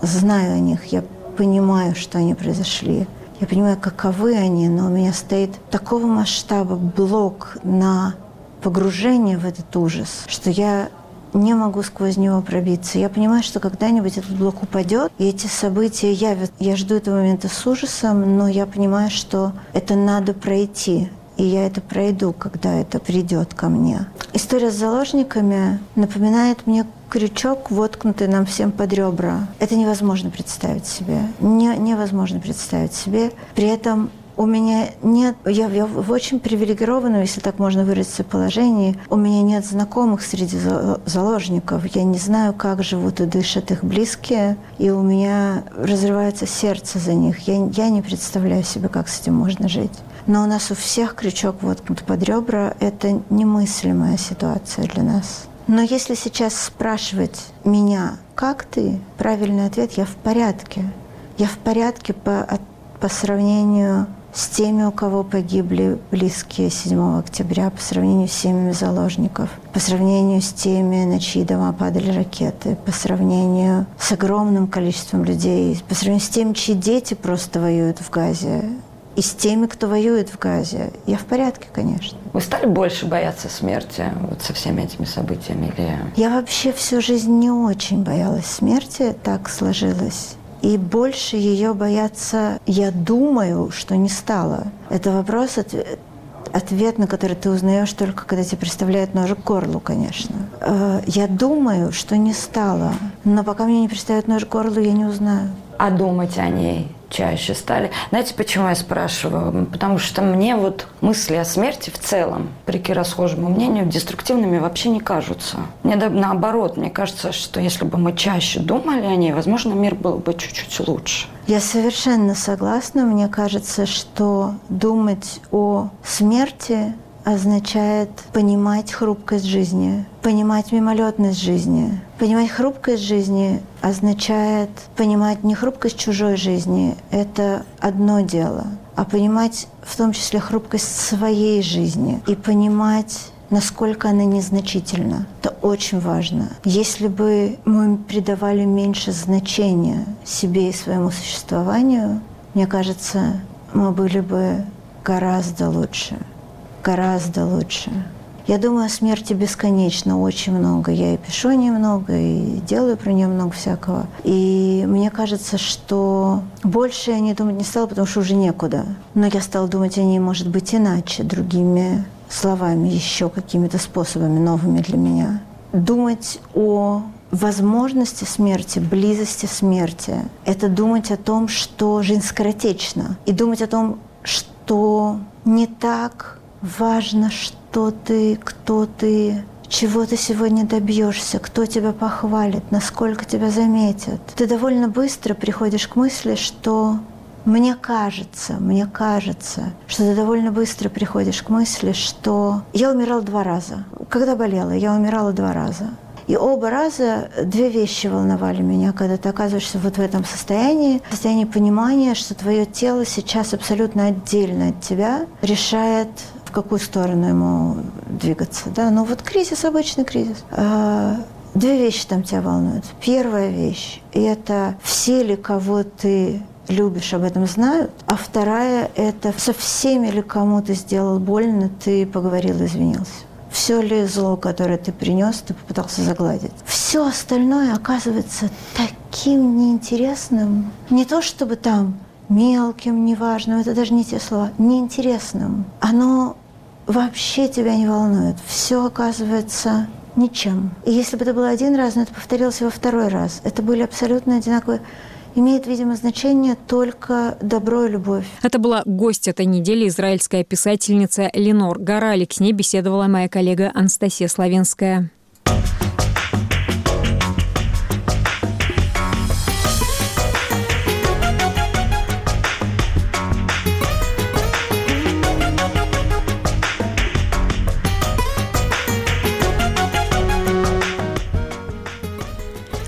знаю о них, я понимаю, что они произошли. Я понимаю, каковы они, но у меня стоит такого масштаба блок на погружение в этот ужас, что я не могу сквозь него пробиться. Я понимаю, что когда-нибудь этот блок упадет, и эти события явят. Я жду этого момента с ужасом, но я понимаю, что это надо пройти и я это пройду, когда это придет ко мне. История с заложниками напоминает мне крючок, воткнутый нам всем под ребра. Это невозможно представить себе. Не, невозможно представить себе. При этом у меня нет, я, я в очень привилегированном, если так можно выразиться, положении. У меня нет знакомых среди заложников. Я не знаю, как живут и дышат их близкие. И у меня разрывается сердце за них. Я, я не представляю себе, как с этим можно жить. Но у нас у всех крючок воткнут под ребра. Это немыслимая ситуация для нас. Но если сейчас спрашивать меня, как ты, правильный ответ – я в порядке. Я в порядке по, по сравнению с теми, у кого погибли близкие 7 октября, по сравнению с семьями заложников, по сравнению с теми, на чьи дома падали ракеты, по сравнению с огромным количеством людей, по сравнению с теми, чьи дети просто воюют в Газе, и с теми, кто воюет в Газе. Я в порядке, конечно. Вы стали больше бояться смерти вот со всеми этими событиями? Или... Я вообще всю жизнь не очень боялась смерти, так сложилось. И больше ее бояться, я думаю, что не стало. Это вопрос, ответ на который ты узнаешь только, когда тебе представляют ножик к горлу, конечно. Э, я думаю, что не стало. Но пока мне не представят нож к горлу, я не узнаю. А думать о ней чаще стали. Знаете, почему я спрашиваю? Потому что мне вот мысли о смерти в целом, при расхожему мнению, деструктивными вообще не кажутся. Мне наоборот, мне кажется, что если бы мы чаще думали о ней, возможно, мир был бы чуть-чуть лучше. Я совершенно согласна. Мне кажется, что думать о смерти означает понимать хрупкость жизни, понимать мимолетность жизни. Понимать хрупкость жизни означает понимать не хрупкость чужой жизни, это одно дело, а понимать в том числе хрупкость своей жизни и понимать насколько она незначительна. Это очень важно. Если бы мы придавали меньше значения себе и своему существованию, мне кажется, мы были бы гораздо лучше гораздо лучше. Я думаю о смерти бесконечно, очень много. Я и пишу немного, и делаю про нее много всякого. И мне кажется, что больше я не думать не стала, потому что уже некуда. Но я стала думать о ней, может быть, иначе, другими словами, еще какими-то способами новыми для меня. Думать о возможности смерти, близости смерти – это думать о том, что жизнь скоротечна. И думать о том, что не так Важно, что ты, кто ты, чего ты сегодня добьешься, кто тебя похвалит, насколько тебя заметят. Ты довольно быстро приходишь к мысли, что мне кажется, мне кажется, что ты довольно быстро приходишь к мысли, что я умирала два раза. Когда болела, я умирала два раза. И оба раза две вещи волновали меня, когда ты оказываешься вот в этом состоянии, состоянии понимания, что твое тело сейчас абсолютно отдельно от тебя, решает какую сторону ему двигаться. Да? Ну вот кризис, обычный кризис. А, две вещи там тебя волнуют. Первая вещь – это все ли, кого ты любишь, об этом знают. А вторая – это со всеми ли, кому ты сделал больно, ты поговорил, извинился. все ли зло, которое ты принес, ты попытался загладить. Все остальное оказывается таким неинтересным. Не то чтобы там мелким, неважным, это даже не те слова, неинтересным. Оно вообще тебя не волнует. Все оказывается ничем. И если бы это было один раз, но это повторилось во второй раз, это были абсолютно одинаковые имеет, видимо, значение только добро и любовь. Это была гость этой недели, израильская писательница Ленор Гаралик. С ней беседовала моя коллега Анастасия Славенская.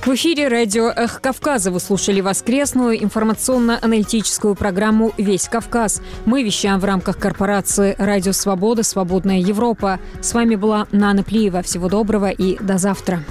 В эфире радио «Эх Кавказа» вы слушали воскресную информационно-аналитическую программу «Весь Кавказ». Мы вещаем в рамках корпорации «Радио Свобода. Свободная Европа». С вами была Нана Плиева. Всего доброго и до завтра.